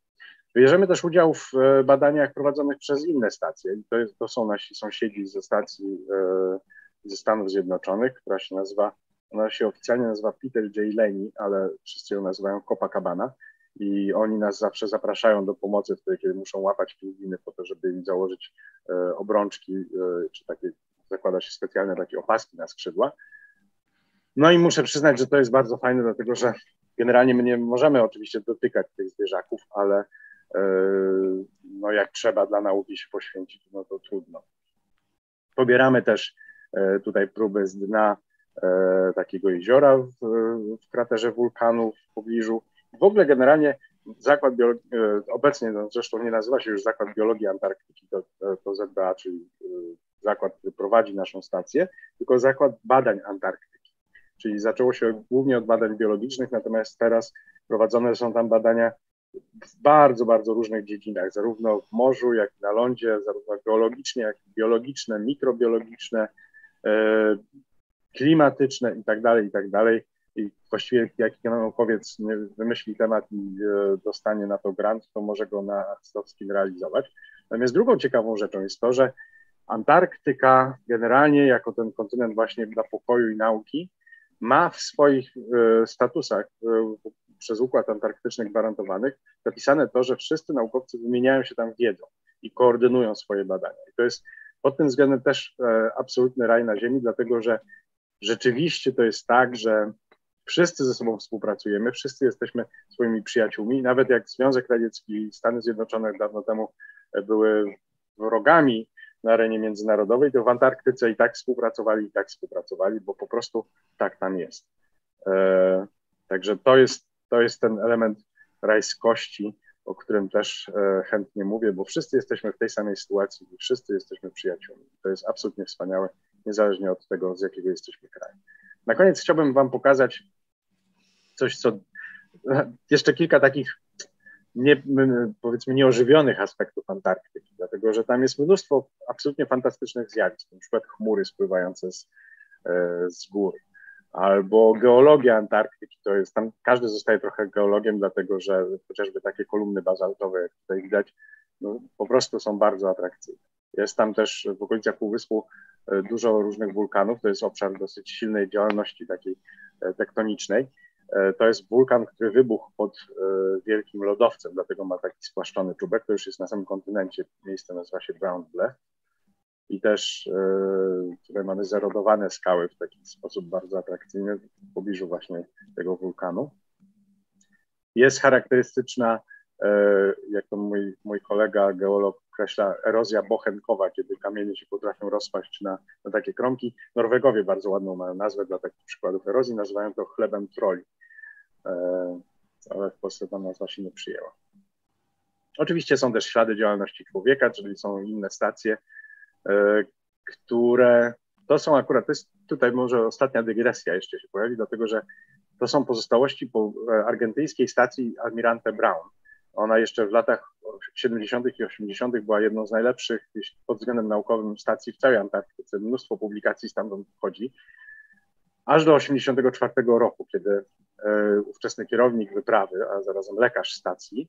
B: Bierzemy też udział w e, badaniach prowadzonych przez inne stacje. To, jest, to są nasi sąsiedzi ze stacji e, ze Stanów Zjednoczonych, która się nazywa, ona się oficjalnie nazywa Peter J. Laney, ale wszyscy ją nazywają Copacabana i oni nas zawsze zapraszają do pomocy wtedy, kiedy muszą łapać pingwiny po to, żeby im założyć e, obrączki, e, czy takie, zakłada się specjalne takie opaski na skrzydła. No i muszę przyznać, że to jest bardzo fajne, dlatego że generalnie my nie możemy oczywiście dotykać tych zwierzaków, ale e, no jak trzeba dla nauki się poświęcić, no to trudno. Pobieramy też tutaj próby z dna takiego jeziora w, w kraterze wulkanu w pobliżu w ogóle generalnie Zakład Biologii, e, obecnie no, zresztą nie nazywa się już Zakład Biologii Antarktyki, to, to ZBA, czyli e, zakład, który prowadzi naszą stację, tylko Zakład Badań Antarktyki. Czyli zaczęło się głównie od badań biologicznych, natomiast teraz prowadzone są tam badania w bardzo, bardzo różnych dziedzinach, zarówno w morzu, jak i na lądzie, zarówno geologicznie, jak i biologiczne, mikrobiologiczne, e, klimatyczne i tak dalej, i właściwie jak naukowiec wymyśli temat i e, dostanie na to grant, to może go na artystowskim realizować. Natomiast drugą ciekawą rzeczą jest to, że Antarktyka generalnie jako ten kontynent właśnie dla pokoju i nauki ma w swoich e, statusach e, przez Układ Antarktyczny gwarantowanych zapisane to, że wszyscy naukowcy wymieniają się tam wiedzą i koordynują swoje badania. I to jest pod tym względem też absolutny raj na ziemi, dlatego że rzeczywiście to jest tak, że wszyscy ze sobą współpracujemy, wszyscy jesteśmy swoimi przyjaciółmi. Nawet jak Związek Radziecki i Stany Zjednoczone dawno temu były wrogami na arenie międzynarodowej, to w Antarktyce i tak współpracowali, i tak współpracowali, bo po prostu tak tam jest. E, także to jest, to jest ten element rajskości, o którym też e, chętnie mówię, bo wszyscy jesteśmy w tej samej sytuacji i wszyscy jesteśmy przyjaciółmi. To jest absolutnie wspaniałe, niezależnie od tego, z jakiego jesteśmy kraju. Na koniec chciałbym Wam pokazać coś, co jeszcze kilka takich nie, powiedzmy nieożywionych aspektów Antarktyki, dlatego że tam jest mnóstwo absolutnie fantastycznych zjawisk, na przykład chmury spływające z, e, z gór, albo geologia Antarktyki, to jest tam, każdy zostaje trochę geologiem, dlatego że chociażby takie kolumny bazaltowe, jak tutaj widać, no, po prostu są bardzo atrakcyjne. Jest tam też w okolicach Półwyspu e, dużo różnych wulkanów, to jest obszar dosyć silnej działalności takiej e, tektonicznej. E, to jest wulkan, który wybuchł pod wielkim lodowcem, dlatego ma taki spłaszczony czubek. To już jest na samym kontynencie. Miejsce nazywa się Brown Bluff i też e, tutaj mamy zerodowane skały w taki sposób bardzo atrakcyjny w pobliżu właśnie tego wulkanu. Jest charakterystyczna, e, jak to mój, mój kolega geolog określa, erozja bochenkowa, kiedy kamienie się potrafią rozpaść na, na takie kromki. Norwegowie bardzo ładną mają nazwę dla takich przykładów erozji, nazywają to chlebem troli, e, ale w Polsce ta nazwa się nie przyjęła. Oczywiście są też ślady działalności człowieka, czyli są inne stacje, E, które to są akurat, to jest tutaj może ostatnia dygresja jeszcze się pojawi, dlatego że to są pozostałości po e, argentyńskiej stacji Almirante Brown. Ona jeszcze w latach 70. i 80. była jedną z najlepszych pod względem naukowym stacji w całej Antarktyce. Mnóstwo publikacji stamtąd wchodzi. Aż do 84 roku, kiedy e, ówczesny kierownik wyprawy, a zarazem lekarz stacji,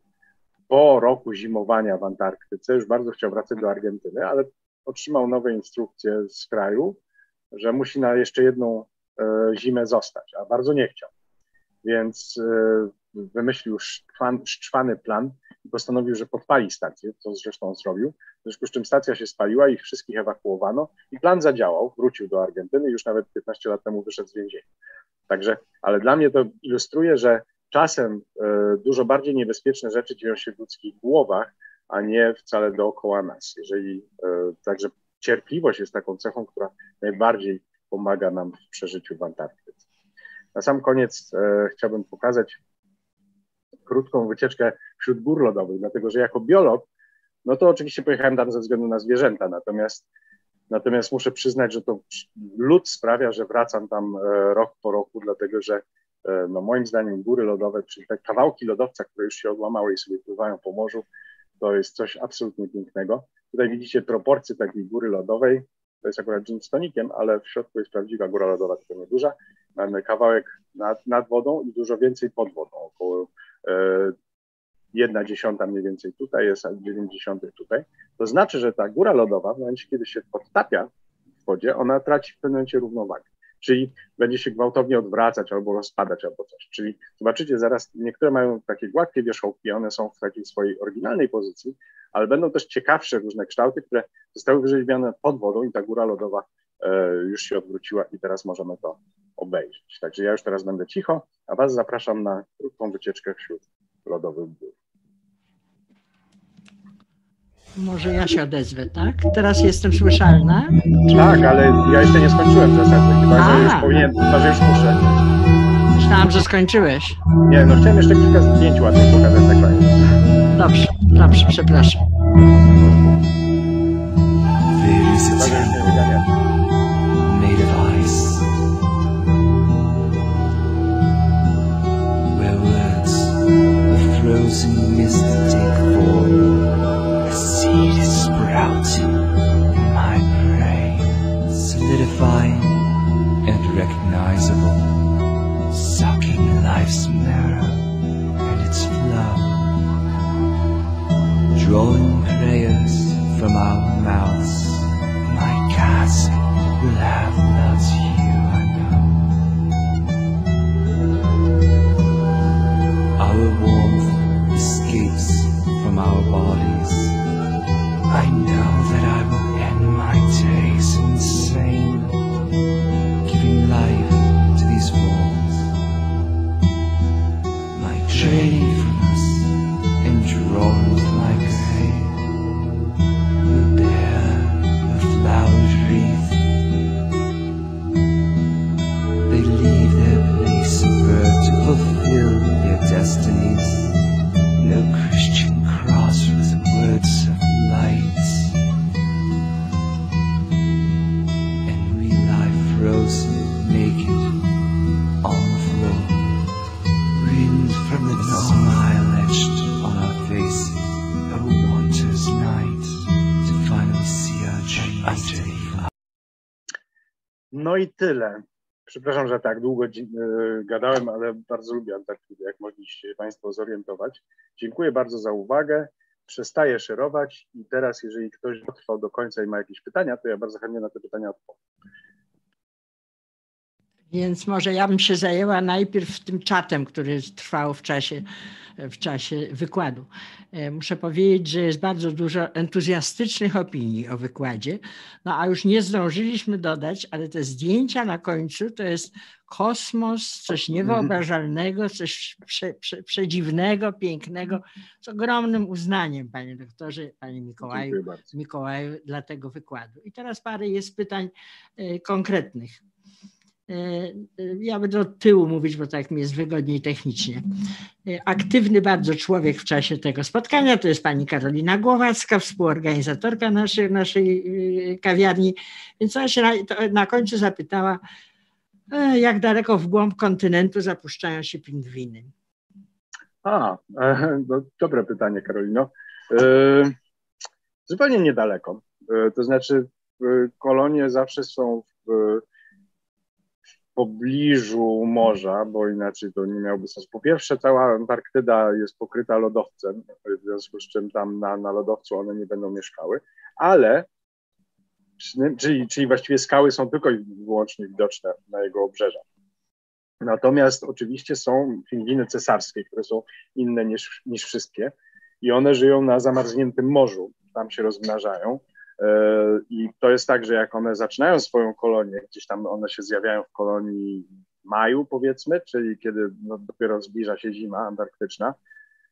B: po roku zimowania w Antarktyce już bardzo chciał wracać do Argentyny, ale otrzymał nowe instrukcje z kraju, że musi na jeszcze jedną e, zimę zostać, a bardzo nie chciał. Więc e, wymyślił szczwany plan postanowił, że podpali stację, co zresztą zrobił. W związku z czym stacja się spaliła, ich wszystkich ewakuowano i plan zadziałał, wrócił do Argentyny, już nawet 15 lat temu wyszedł z więzienia. Także, ale dla mnie to ilustruje, że czasem e, dużo bardziej niebezpieczne rzeczy dzieją się w ludzkich głowach, a nie wcale dookoła nas. Jeżeli e, także cierpliwość jest taką cechą, która najbardziej pomaga nam w przeżyciu w Antarktyce. Na sam koniec e, chciałbym pokazać krótką wycieczkę wśród gór lodowych, dlatego że jako biolog, no to oczywiście pojechałem tam ze względu na zwierzęta, natomiast, natomiast muszę przyznać, że to lód sprawia, że wracam tam e, rok po roku, dlatego że e, no moim zdaniem góry lodowe, czyli te kawałki lodowca, które już się odłamały i sobie pływają po morzu, to jest coś absolutnie pięknego. Tutaj widzicie proporcje takiej góry lodowej. To jest akurat dżin z tonikiem, ale w środku jest prawdziwa góra lodowa, tylko nieduża. Mamy kawałek nad, nad wodą i dużo więcej pod wodą, około e, jedna dziesiąta mniej więcej tutaj jest, a dziewięćdziesiątych tutaj. To znaczy, że ta góra lodowa w momencie, kiedy się podtapia w wodzie, ona traci w pewnym momencie równowagę czyli będzie się gwałtownie odwracać albo rozpadać albo coś. Czyli zobaczycie zaraz, niektóre mają takie gładkie wierzchołki, one są w takiej swojej oryginalnej pozycji, ale będą też ciekawsze różne kształty, które zostały wyrzeźbione pod wodą i ta góra lodowa e, już się odwróciła i teraz możemy to obejrzeć. Także ja już teraz będę cicho, a Was zapraszam na krótką wycieczkę wśród lodowych gór.
C: Może ja się odezwę, tak? Teraz jestem słyszalna?
B: Tak, ale ja jeszcze nie skończyłem w zasadzie. Chyba, że już powinien, chyba, że już muszę.
C: Myślałam, że skończyłeś.
B: Nie, no chciałem jeszcze kilka zdjęć ładnych pokazać na koniec.
C: Dobrze, dobrze, przepraszam. made of ice. Where words of frozen mist take form. In my brain, solidifying and recognizable, sucking life's marrow and its flow, drawing prayers from our mouths. My casting will have loves you, I know. Our warmth escapes from our bodies i
B: tyle. Przepraszam, że tak długo gadałem, ale bardzo lubię Antarktydę, jak mogliście Państwo zorientować. Dziękuję bardzo za uwagę. Przestaję szerować i teraz, jeżeli ktoś dotrwał do końca i ma jakieś pytania, to ja bardzo chętnie na te pytania odpowiem.
A: Więc może ja bym się zajęła najpierw tym czatem, który trwał w czasie, w czasie wykładu. E, muszę powiedzieć, że jest bardzo dużo entuzjastycznych opinii o wykładzie, no a już nie zdążyliśmy dodać, ale te zdjęcia na końcu to jest kosmos, coś niewyobrażalnego, coś prze, prze, przedziwnego, pięknego, z ogromnym uznaniem, panie doktorze, panie Mikołaju, Mikołaju, dla tego wykładu. I teraz parę jest pytań e, konkretnych. E, e, ja będę od tyłu mówić, bo tak mi jest wygodniej technicznie. E, aktywny bardzo człowiek w czasie tego spotkania to jest pani Karolina Głowacka, współorganizatorka naszej, naszej kawiarni. Więc ona się na, na końcu zapytała, jak daleko w głąb kontynentu zapuszczają się pingwiny.
B: A, no, dobre pytanie, Karolino. zupełnie niedaleko. to znaczy, kolonie zawsze są w pobliżu morza, bo inaczej to nie miałoby sensu. Po pierwsze, cała Antarktyda jest pokryta lodowcem, w związku z czym tam na, na lodowcu one nie będą mieszkały, ale czyli, czyli właściwie skały są tylko i wyłącznie widoczne na jego obrzeżach. Natomiast oczywiście są pingwiny cesarskie, które są inne niż, niż wszystkie i one żyją na zamarzniętym morzu, tam się rozmnażają i to jest tak, że jak one zaczynają swoją kolonię, gdzieś tam one się zjawiają w kolonii maju, powiedzmy, czyli kiedy no, dopiero zbliża się zima antarktyczna,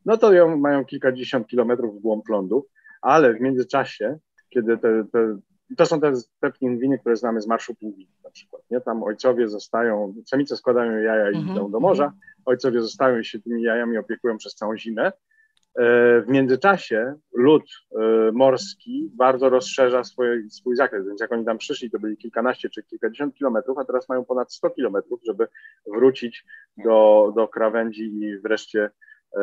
B: no to ją mają kilkadziesiąt kilometrów w głąb lądu, ale w międzyczasie, kiedy te, te to są te, te pingwiny, które znamy z Marszu Pingwin na przykład, nie? Tam ojcowie zostają, samice składają jaja i mm -hmm. idą do morza, ojcowie zostają i się tymi jajami opiekują przez całą zimę, E, w międzyczasie lód e, morski bardzo rozszerza swoje, swój zakres, więc jak oni tam przyszli, to byli kilkanaście czy kilkadziesiąt kilometrów, a teraz mają ponad 100 kilometrów, żeby wrócić do, do krawędzi i wreszcie e,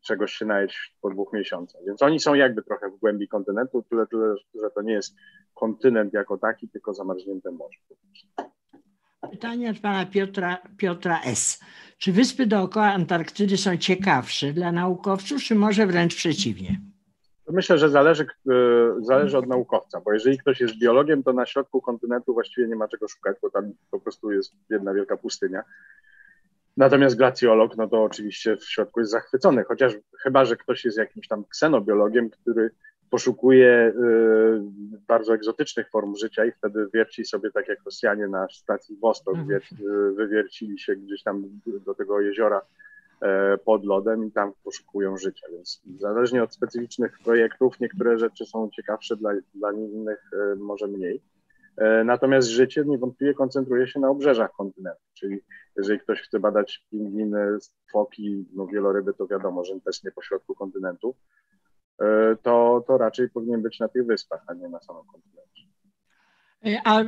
B: czegoś się najeść po dwóch miesiącach. Więc oni są jakby trochę w głębi kontynentu, tyle, tyle że to nie jest kontynent jako taki, tylko zamarznięte morze.
A: Pytanie od pana Piotra, Piotra S. Czy wyspy dookoła Antarktydy są ciekawsze dla naukowców, czy może wręcz przeciwnie?
B: Myślę, że zależy, e, zależy od naukowca, bo jeżeli ktoś jest biologiem, to na środku kontynentu właściwie nie ma czego szukać, bo tam po prostu jest jedna wielka pustynia. Natomiast glacjolog, no to oczywiście w środku jest zachwycony, chociaż chyba, że ktoś jest jakimś tam ksenobiologiem, który poszukuje y, bardzo egzotycznych form życia i wtedy wierci sobie tak jak Rosjanie na stacji Wostok, mhm. y, wywiercili się gdzieś tam do tego jeziora e, pod lodem i tam poszukują życia, więc zależnie od specyficznych projektów niektóre rzeczy są ciekawsze dla, dla innych e, może mniej. E, natomiast życie niewątpliwie koncentruje się na obrzeżach kontynentu, czyli jeżeli ktoś chce badać pingwiny, foki, no wieloryby, to wiadomo, że też nie pośrodku kontynentu. E, to, to raczej powinien być na tych wyspach, a nie na samym kontynencie.
A: E, a e,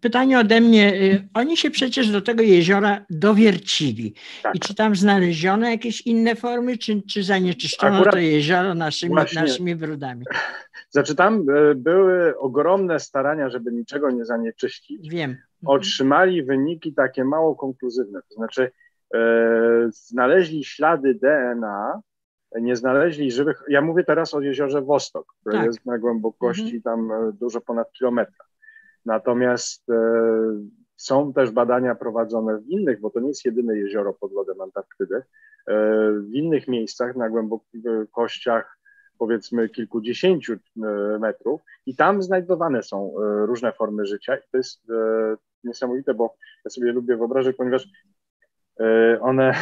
A: pytanie ode mnie, oni się przecież do tego jeziora dowiercili. Tak. I czy tam znaleziono jakieś inne formy, czy, czy zanieczyszczono Akurat to jezioro naszymi, naszymi brudami? [LAUGHS]
B: Znaczy tam były ogromne starania, żeby niczego nie zanieczyścić.
A: Wiem. Mhm.
B: Otrzymali wyniki takie mało konkluzywne, to znaczy e, znaleźli ślady DNA nie znaleźli żywych. Ja mówię teraz o jeziorze Wostok, które tak. jest na głębokości mhm. tam e, dużo ponad kilometra. Natomiast e, są też badania prowadzone w innych, bo to nie jest jedyne jezioro pod lodem Antarktydy, e, w innych miejscach na głębokościach powiedzmy kilkudziesięciu e, metrów i tam znajdowane są e, różne formy życia i to jest niesamowite, bo ja sobie lubię wyobrażać, ponieważ one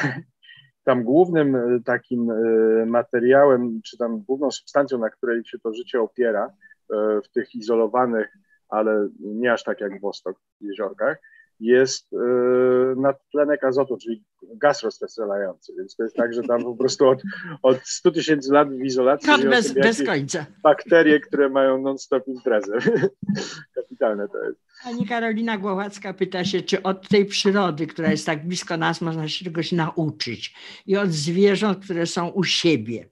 B: tam głównym e, takim e, materiałem, czy tam główną substancją, na której się to życie opiera e, w tych izolowanych, ale nie aż tak jak w Wostok, jeziorkach, jest nadtlenek azotu, czyli gaz rozweselający. Więc to jest tak, że tam po prostu od, od 100 tysięcy lat w izolacji
A: no, bez, bez końca.
B: bakterie, które mają non-stop imprezę. [LAUGHS] Kapitalne to jest.
A: Pani Karolina Głowacka pyta się, czy od tej przyrody, która jest tak blisko nas, można się czegoś nauczyć i od zwierząt, które są u siebie.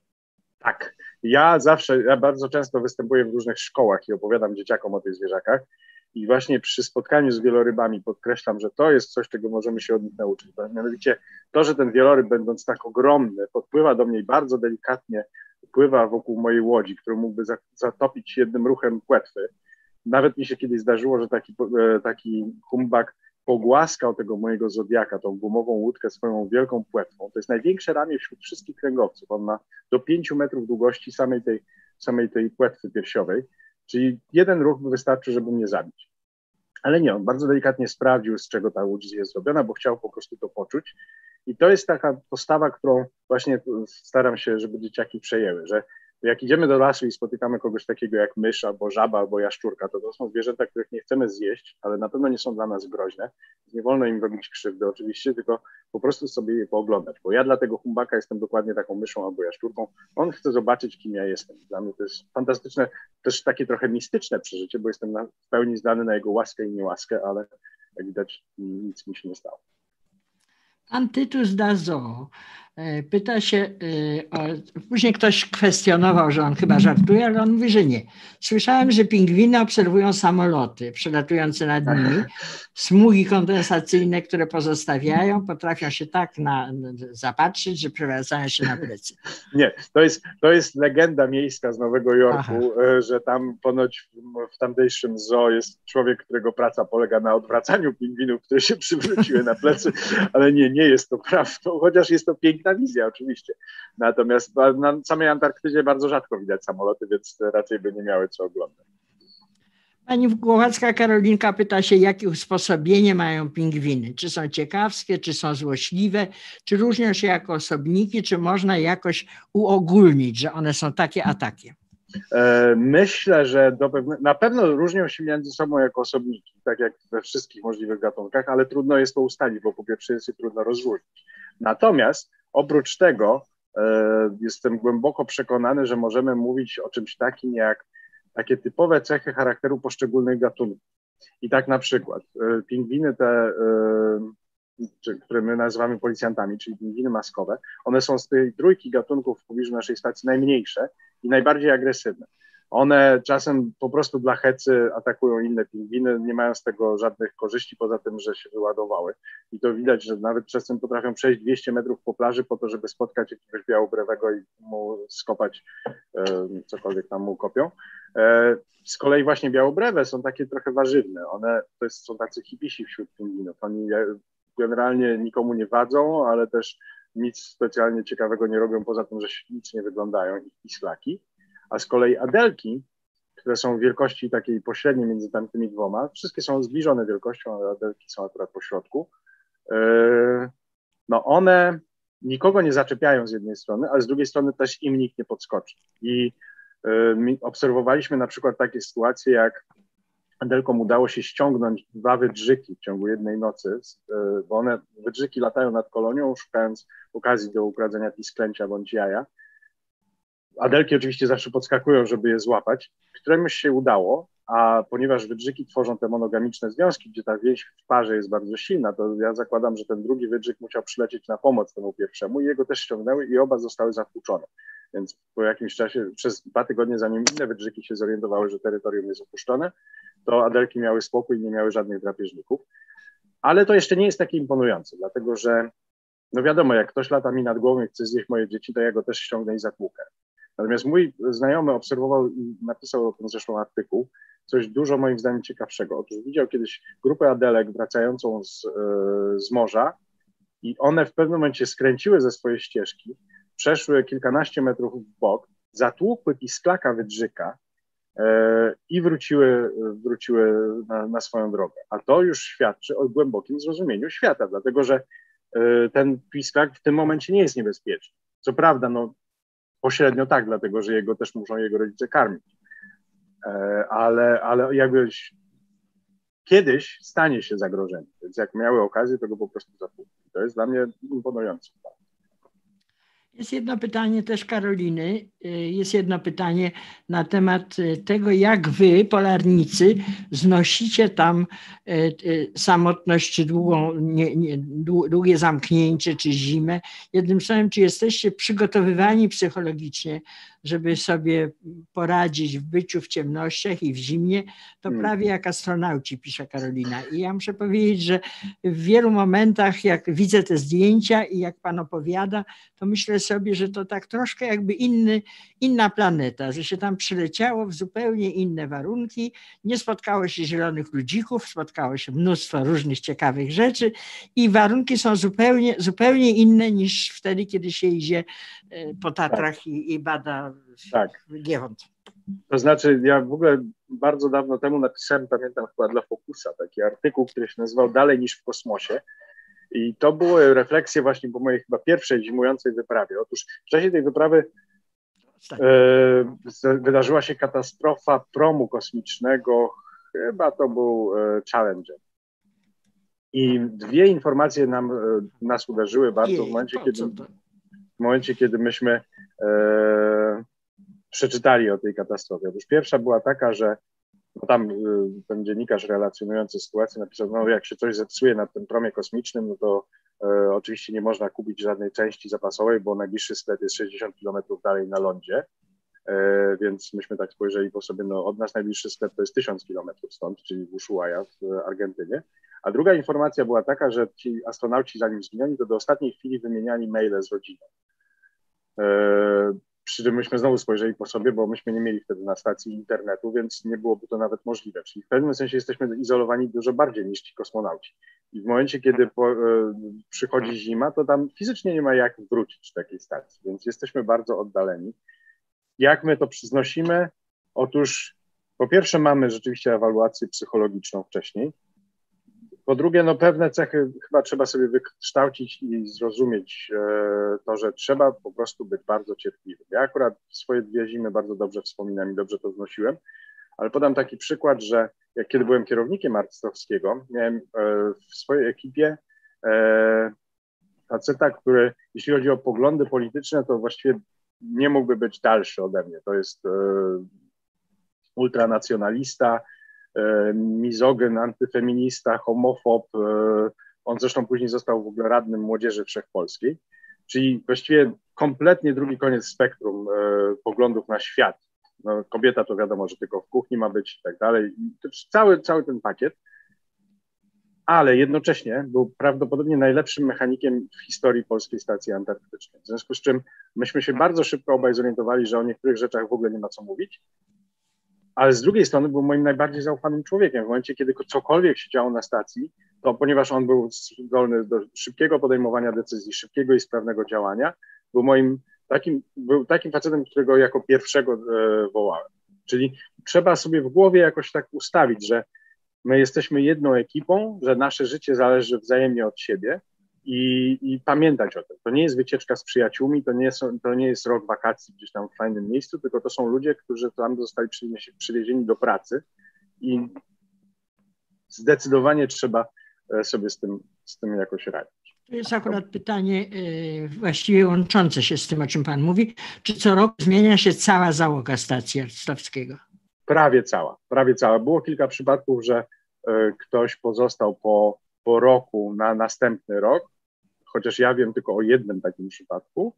B: Tak. Ja zawsze, ja bardzo często występuję w różnych szkołach i opowiadam dzieciakom o tych zwierzakach I właśnie przy spotkaniu z wielorybami podkreślam, że to jest coś, czego możemy się od nich nauczyć. Mianowicie to, że ten wieloryb, będąc tak ogromny, podpływa do mnie bardzo delikatnie, pływa wokół mojej łodzi, którą mógłby zatopić jednym ruchem płetwy. Nawet mi się kiedyś zdarzyło, że taki, e, taki humbak pogłaskał tego mojego zodiaka, tą gumową łódkę swoją wielką płetwą. To jest największe ramię wśród wszystkich kręgowców. On ma do 5 metrów długości samej tej, samej tej płetwy piersiowej, czyli jeden ruch wystarczył, żeby mnie zabić. Ale nie, on bardzo delikatnie sprawdził, z czego ta łódź jest zrobiona, bo chciał po prostu to poczuć. I to jest taka postawa, którą właśnie staram się, żeby dzieciaki przejęły, że jak idziemy do lasu i spotykamy kogoś takiego jak mysz, albo żaba, albo jaszczurka, to to są zwierzęta, których nie chcemy zjeść, ale na pewno nie są dla nas groźne. Nie wolno im robić krzywdy oczywiście, tylko po prostu sobie je pooglądać, bo ja dla tego humbaka jestem dokładnie taką myszą albo jaszczurką. On chce zobaczyć, kim ja jestem. Dla mnie to jest fantastyczne, też takie trochę mistyczne przeżycie, bo jestem w pełni zdany na jego łaskę i niełaskę, ale jak widać nic mi się nie stało.
A: Antytus da zoo pyta się, e, o, później ktoś kwestionował, że on chyba żartuje, ale on mówi, że nie. Słyszałem, że pingwiny obserwują samoloty przelatujące nad nimi, smugi kondensacyjne, które pozostawiają, potrafią się tak na, zapatrzyć, że przewracają się na plecy.
B: Nie, to jest, to jest legenda miejska z Nowego Jorku, Aha. E, że tam ponoć w, w tamtejszym zoo jest człowiek, którego praca polega na odwracaniu pingwinów, które się przywróciły na plecy, ale nie, nie jest to prawdą, chociaż jest to piękne piękna wizja oczywiście. Natomiast na samej Antarktydzie bardzo rzadko widać samoloty, więc raczej by nie miały co oglądać.
A: Pani Głowacka Karolinka pyta się, jakie usposobienie mają pingwiny? Czy są ciekawskie, czy są złośliwe, czy różnią się jako osobniki, czy można jakoś uogólnić, że one są takie a takie?
B: E, myślę, że pewne, na pewno różnią się między sobą jako osobniki, tak jak we wszystkich możliwych gatunkach, ale trudno jest to ustalić, bo po pierwsze jest je trudno rozróżnić. Natomiast oprócz tego e, jestem głęboko przekonany, że możemy mówić o czymś takim jak takie typowe cechy charakteru poszczególnych gatunków. I tak na przykład e, pingwiny te, które my nazywamy policjantami, czyli pingwiny maskowe, one są z tej trójki gatunków w pobliżu naszej stacji najmniejsze i najbardziej agresywne. One czasem po prostu dla hecy atakują inne pingwiny, nie mają z tego żadnych korzyści, poza tym, że się wyładowały. I to widać, że nawet czasem potrafią przejść 200 metrów po plaży po to, żeby spotkać jakiegoś białobrewego i mu skopać e, cokolwiek tam mu kopią. E, z kolei właśnie białobrewe są takie trochę warzywne. One to jest, są tacy hipisi wśród pingwinów. Oni generalnie nikomu nie wadzą, ale też nic specjalnie ciekawego nie robią, poza tym, że ślicznie wyglądają ich pislaki. A z kolei adelki, które są wielkości takiej pośredniej między tamtymi dwoma, wszystkie są zbliżone wielkością, ale adelki są akurat po środku. Yy, no one nikogo nie zaczepiają z jednej strony, ale z drugiej strony też im nikt nie podskoczy. I yy, obserwowaliśmy na przykład takie sytuacje, jak Adelkom udało się ściągnąć dwa wydrzyki w ciągu jednej nocy, yy, bo one, wydrzyki latają nad kolonią, szukając okazji do ukradzenia pisklęcia bądź jaja. Adelki oczywiście zawsze podskakują, żeby je złapać. Któremuś się udało, a ponieważ wydrzyki tworzą te monogamiczne związki, gdzie ta więź w parze jest bardzo silna, to ja zakładam, że ten drugi wydrzyk musiał przylecieć na pomoc temu pierwszemu i jego też ściągnęły i oba zostały zatłuczone. Więc po jakimś czasie, przez dwa tygodnie, zanim inne wydrzyki się zorientowały, że terytorium jest opuszczone, to adelki miały spokój i nie miały żadnych drapieżników. Ale to jeszcze nie jest takie imponujące, dlatego że, no wiadomo, jak ktoś lata mi nad głową i chce zjeść moje dzieci, to ja go też ściągnę i zatłukę. Natomiast mój znajomy obserwował i napisał o tym zresztą artykuł, coś dużo moim zdaniem ciekawszego. Otóż widział kiedyś grupę adelek wracającą z, e, z morza i one w pewnym momencie skręciły ze swojej ścieżki, przeszły kilkanaście metrów w bok, zatłukły pisklaka wydrzyka e, i wróciły, wróciły na, na swoją drogę. A to już świadczy o głębokim zrozumieniu świata, dlatego że e, ten pisklak w tym momencie nie jest niebezpieczny. Co prawda, no, Pośrednio tak, dlatego że jego też muszą jego rodzice karmić. E, ale, ale jakby kiedyś stanie się zagrożeniem, więc jak miały okazję, to go po prostu zapukli. To jest dla mnie imponujące.
A: Jest jedno pytanie też Karoliny. Y, jest jedno pytanie na temat y, tego, jak wy, polarnicy, znosicie tam y, samotność, czy długą, nie, nie, długie zamknięcie, czy zimę. Jednym słowem, czy jesteście przygotowywani psychologicznie żeby sobie poradzić w byciu w ciemnościach i w zimnie, to hmm. prawie jak astronauci, pisze Karolina. I ja muszę powiedzieć, że w wielu momentach, jak widzę te zdjęcia i jak pan opowiada, to myślę sobie, że to tak troszkę jakby inny, inna planeta, że się tam przyleciało w zupełnie inne warunki, nie spotkało się zielonych ludzików, spotkało się mnóstwo różnych ciekawych rzeczy i warunki są zupełnie, zupełnie inne niż wtedy, kiedy się idzie e, po Tatrach tak. i, i bada tak. Giewont.
B: To znaczy, ja w ogóle bardzo dawno temu napisałem, pamiętam chyba dla Focusa, taki artykuł, który się nazywał Dalej niż w kosmosie. I to były refleksje właśnie po mojej chyba pierwszej zimującej wyprawie. Otóż w czasie tej wyprawy tak. e, wydarzyła się katastrofa promu kosmicznego, chyba to był e, Challenger. I dwie informacje nam, e, nas uderzyły bardzo w momencie, kiedy, w momencie, kiedy myśmy e, przeczytali o tej katastrofie. Otóż pierwsza była taka, że tam y, ten dziennikarz relacjonujący sytuację napisał, no jak się coś zepsuje na tym promie kosmicznym, no to e, oczywiście nie można kupić żadnej części zapasowej, bo najbliższy sklep jest 60 kilometrów dalej na lądzie, e, więc myśmy tak spojrzeli po sobie, no od nas najbliższy sklep to jest 1000 kilometrów stąd, czyli w Ushuaia w Argentynie. A druga informacja była taka, że ci astronauci zanim zginęli, to do ostatniej chwili wymieniali maile z rodziną. E, przy czym myśmy znowu spojrzeli po sobie, bo myśmy nie mieli wtedy na stacji internetu, więc nie byłoby to nawet możliwe. Czyli w pewnym sensie jesteśmy izolowani dużo bardziej niż ci kosmonauci. I w momencie, kiedy po, e, przychodzi zima, to tam fizycznie nie ma jak wrócić do takiej stacji, więc jesteśmy bardzo oddaleni. Jak my to przyznosimy? Otóż po pierwsze mamy rzeczywiście ewaluację psychologiczną wcześniej, po drugie, no pewne cechy chyba trzeba sobie wykształcić i zrozumieć e, to, że trzeba po prostu być bardzo cierpliwym. Ja akurat swoje dwie zimy bardzo dobrze wspominam i dobrze to znosiłem, ale podam taki przykład, że jak kiedy byłem kierownikiem Arctowskiego, miałem e, w swojej ekipie e, faceta, który jeśli chodzi o poglądy polityczne, to właściwie nie mógłby być dalszy ode mnie. To jest ultranacjonalista, E, mizogyn, antyfeminista, homofob. E, on zresztą później został w ogóle radnym Młodzieży Wszechpolskiej, czyli właściwie kompletnie drugi koniec spektrum e, poglądów na świat. No, kobieta to wiadomo, że tylko w kuchni ma być i tak dalej. Cały, cały ten pakiet, ale jednocześnie był prawdopodobnie najlepszym mechanikiem w historii polskiej stacji antarktycznej. W związku z czym myśmy się bardzo szybko obaj zorientowali, że o niektórych rzeczach w ogóle nie ma co mówić, ale z drugiej strony był moim najbardziej zaufanym człowiekiem. W momencie, kiedy cokolwiek się działo na stacji, to ponieważ on był zdolny do szybkiego podejmowania decyzji, szybkiego i sprawnego działania, był moim takim, był takim facetem, którego jako pierwszego e, wołałem. Czyli trzeba sobie w głowie jakoś tak ustawić, że my jesteśmy jedną ekipą, że nasze życie zależy wzajemnie od siebie i, i, pamiętać o tym. To nie jest wycieczka z przyjaciółmi, to nie, są, to nie jest rok wakacji gdzieś tam w fajnym miejscu, tylko to są ludzie, którzy tam zostali przywiezieni do pracy i zdecydowanie trzeba e, sobie z tym, z tym jakoś radzić.
A: To jest akurat pytanie e, właściwie łączące się z tym, o czym Pan mówi. Czy co rok zmienia się cała załoga stacji Arstowskiego?
B: Prawie cała, prawie cała. Było kilka przypadków, że e, ktoś pozostał po, po roku na następny rok, chociaż ja wiem tylko o jednym takim przypadku.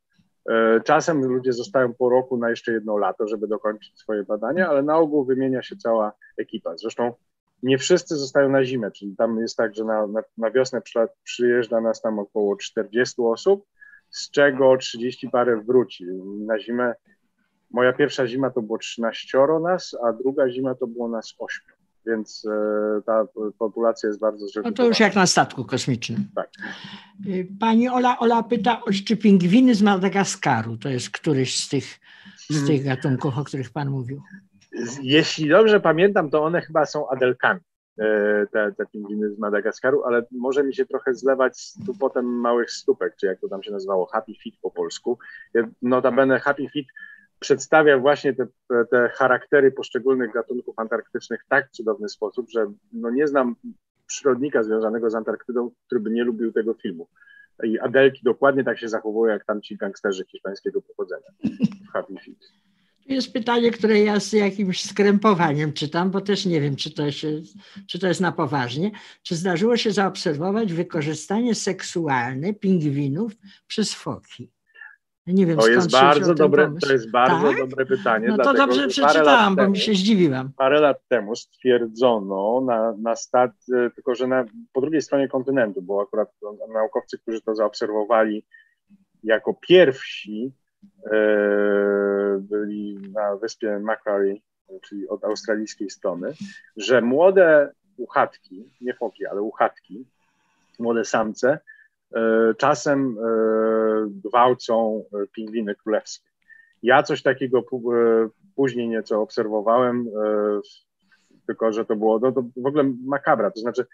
B: E, czasem ludzie zostają po roku na jeszcze jedno lato, żeby dokończyć swoje badania, ale na ogół wymienia się cała ekipa. Zresztą nie wszyscy zostają na zimę, czyli tam jest tak, że na, na, na wiosnę przyjeżdża nas tam około 40 osób, z czego 30 parę wróci. Na zimę, moja pierwsza zima to było 13 nas, a druga zima to było nas 8 więc e, ta populacja jest bardzo
A: zróżnicowana. No to już jak na statku kosmicznym.
B: Tak.
A: Y, pani Ola, Ola pyta, czy pingwiny z Madagaskaru to jest któryś z tych, z hmm. tych gatunków, o których Pan mówił?
B: Jeśli dobrze pamiętam, to one chyba są adelkami, e, te, te pingwiny z Madagaskaru, ale może mi się trochę zlewać z tu potem małych stópek, czy jak to tam się nazywało, Happy Feet po polsku. Notabene Happy Feet przedstawia właśnie te, te charaktery poszczególnych gatunków antarktycznych w tak cudowny sposób, że no nie znam przyrodnika związanego z Antarktydą, który by nie lubił tego filmu. i Adelki dokładnie tak się zachowują, jak tamci gangsterzy hiszpańskiego pochodzenia w Happy Feet.
A: Jest pytanie, które ja z jakimś skrępowaniem czytam, bo też nie wiem, czy to, się, czy to jest na poważnie. Czy zdarzyło się zaobserwować wykorzystanie seksualne pingwinów przez foki?
B: Nie wiem, to jest bardzo dobre, to jest bardzo tak? dobre pytanie.
A: No to dobrze przeczytałam, bo temu, mi się zdziwiłam.
B: Parę lat temu stwierdzono na, na stat, e, tylko że na, po drugiej stronie kontynentu, bo akurat naukowcy, którzy to zaobserwowali jako pierwsi, e, byli na wyspie Macquarie, czyli od australijskiej strony, że młode uchatki, nie foki, ale uchatki, młode samce, czasem e, gwałcą e, pingwiny królewskie. Ja coś takiego później nieco obserwowałem, tylko że to było no, to w ogóle makabra. To znaczy,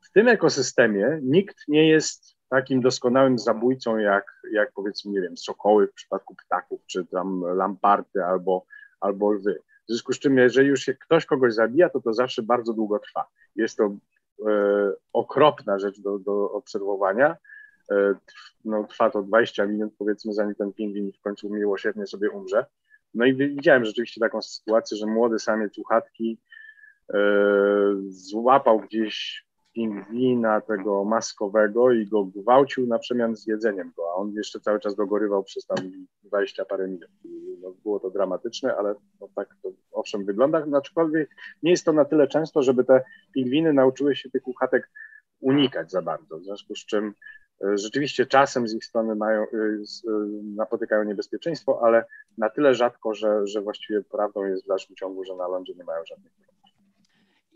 B: w tym ekosystemie nikt nie jest takim doskonałym zabójcą jak, jak powiedzmy, nie wiem, sokoły w przypadku ptaków, czy tam lamparty albo, albo lwy. W związku z czym, jeżeli już ktoś kogoś zabija, to to zawsze bardzo długo trwa. Jest to E, okropna rzecz do, do obserwowania. E, no, trwa to 20 minut, powiedzmy, zanim ten pingwin w końcu miłosiernie sobie umrze. No i widziałem rzeczywiście taką sytuację, że młody samiec uchatki e, złapał gdzieś pingwina tego maskowego i go gwałcił na przemian z jedzeniem go, a on jeszcze cały czas dogorywał przez tam 20 parę minut. No, było to dramatyczne, ale no, tak to owszem wygląda, aczkolwiek nie jest to na tyle często, żeby te pingwiny nauczyły się tych uchatek unikać za bardzo, w związku z czym e, rzeczywiście czasem z ich strony mają, e, e, napotykają niebezpieczeństwo, ale na tyle rzadko, że, że właściwie prawdą jest w dalszym ciągu, że na lądzie nie mają żadnych problemów.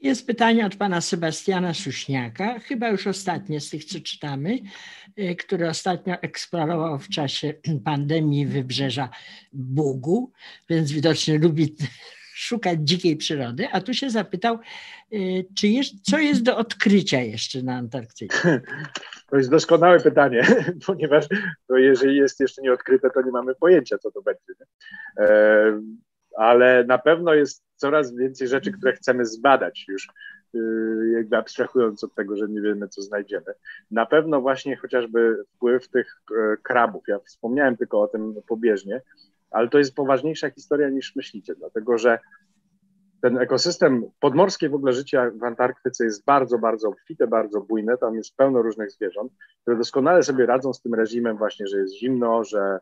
A: Jest pytanie od pana Sebastiana Suśniaka, chyba już ostatnie z tych, co czytamy, y, który ostatnio eksplorował w czasie [CLEARS THROAT] pandemii wybrzeża Bugu, więc widocznie lubi [LAUGHS] szukać dzikiej przyrody, a tu się zapytał, y, czy jest, co jest do odkrycia jeszcze na Antarktydzie? [LAUGHS]
B: To jest doskonałe pytanie, [LAUGHS] ponieważ to jeżeli jest jeszcze nieodkryte, to nie mamy pojęcia, co to będzie. E, ale na pewno jest coraz więcej rzeczy, które chcemy zbadać już, y, jakby abstrahując od tego, że nie wiemy, co znajdziemy. Na pewno właśnie chociażby wpływ tych e, krabów. Ja wspomniałem tylko o tym pobieżnie, ale to jest poważniejsza historia niż myślicie, dlatego że ten ekosystem, podmorskie w ogóle życie w Antarktyce jest bardzo, bardzo obfite, bardzo bujne. Tam jest pełno różnych zwierząt, które doskonale sobie radzą z tym reżimem właśnie, że jest zimno, że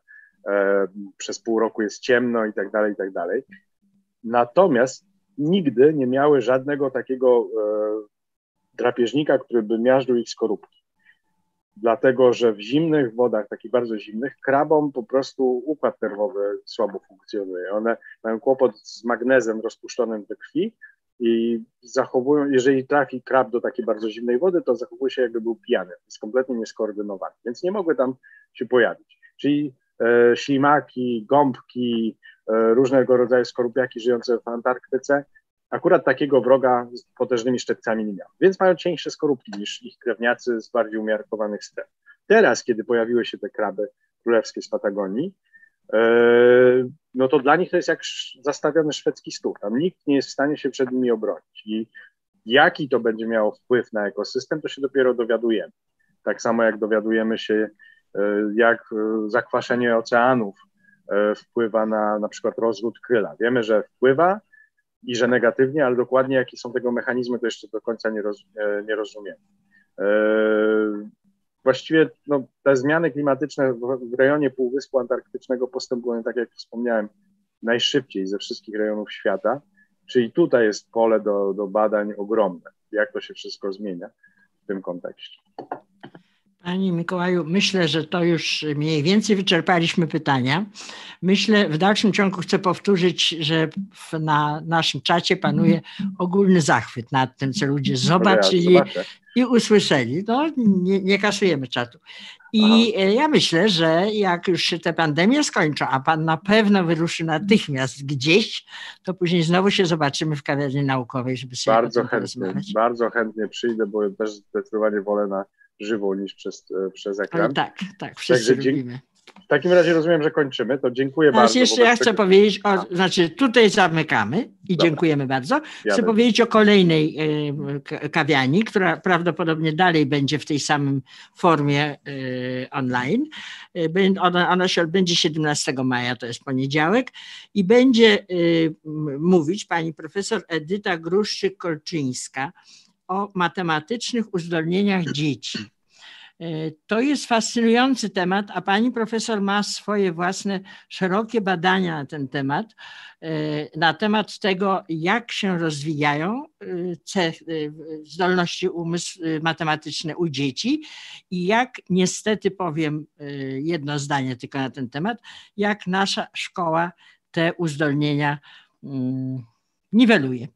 B: e, przez pół roku jest ciemno i tak dalej, i tak dalej. Natomiast nigdy nie miały żadnego takiego e, drapieżnika, który by miażdżył ich skorupki. Dlatego, że w zimnych wodach, takich bardzo zimnych, krabom po prostu układ nerwowy słabo funkcjonuje. One mają kłopot z magnezem rozpuszczonym we krwi i zachowują, jeżeli trafi krab do takiej bardzo zimnej wody, to zachowuje się jakby był pijany, jest kompletnie nieskoordynowany, więc nie mogły tam się pojawić. Czyli ślimaki, gąbki, E, różnego rodzaju skorupiaki żyjące w Antarktyce, akurat takiego wroga z potężnymi szczepcami nie miał. Więc mają cieńsze skorupki niż ich krewniacy z bardziej umiarkowanych stref. Teraz, kiedy pojawiły się te kraby królewskie z Patagonii, e, no to dla nich to jest jak zastawiony szwedzki stół. Tam nikt nie jest w stanie się przed nimi obronić. I jaki to będzie miało wpływ na ekosystem, to się dopiero dowiadujemy. Tak samo jak dowiadujemy się, e, jak zakwaszenie oceanów E, wpływa na na przykład rozwód kryla. Wiemy, że wpływa i że negatywnie, ale dokładnie jakie są tego mechanizmy, to jeszcze do końca nie, roz, e, nie rozumiemy. E, właściwie no, te zmiany klimatyczne w, w rejonie Półwyspu Antarktycznego postępują, tak jak wspomniałem, najszybciej ze wszystkich rejonów świata, czyli tutaj jest pole do, do badań ogromne, jak to się wszystko zmienia w tym kontekście.
A: Panie Mikołaju, myślę, że to już mniej więcej wyczerpaliśmy pytania. Myślę, w dalszym ciągu chcę powtórzyć, że na naszym czacie panuje ogólny zachwyt nad tym, co ludzie zobaczyli i usłyszeli. No, nie, nie kasujemy czatu. I ja myślę, że jak już się te pandemie skończą, a pan na pewno wyruszy natychmiast gdzieś, to później znowu się zobaczymy w kawiarni naukowej, żeby sobie
B: bardzo chętnie, Bardzo chętnie przyjdę, bo też zdecydowanie wolę na żywą niż przez, e, przez ekran. Ale
A: tak, tak, wszyscy Także lubimy.
B: W takim razie rozumiem, że kończymy. To dziękuję
A: Teraz
B: bardzo.
A: jeszcze ja chcę tego... powiedzieć, o, znaczy tutaj zamykamy i Dobra. dziękujemy bardzo. Chcę Jadę. powiedzieć o kolejnej y, kawiarni, która prawdopodobnie dalej będzie w tej samej formie y, online. Y, ona, ona się odbędzie 17 maja, to jest poniedziałek i będzie mówić pani profesor Edyta Gruszczyk-Kolczyńska o matematycznych uzdolnieniach dzieci. E, to jest fascynujący temat, a pani profesor ma swoje własne szerokie badania na ten temat, e, na temat tego, jak się rozwijają e, zdolności umysł matematyczne u dzieci i jak niestety powiem jedno zdanie tylko na ten temat, jak nasza szkoła te uzdolnienia mm, niweluje.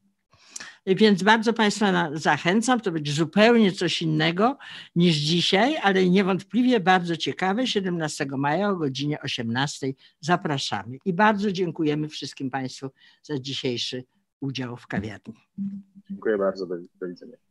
A: Więc bardzo Państwa zachęcam, to będzie zupełnie coś innego niż dzisiaj, ale niewątpliwie bardzo ciekawe. 17 maja o godzinie 18 zapraszamy. I bardzo dziękujemy wszystkim Państwu za dzisiejszy udział w kawiarni.
B: Dziękuję bardzo. Do, widzenia.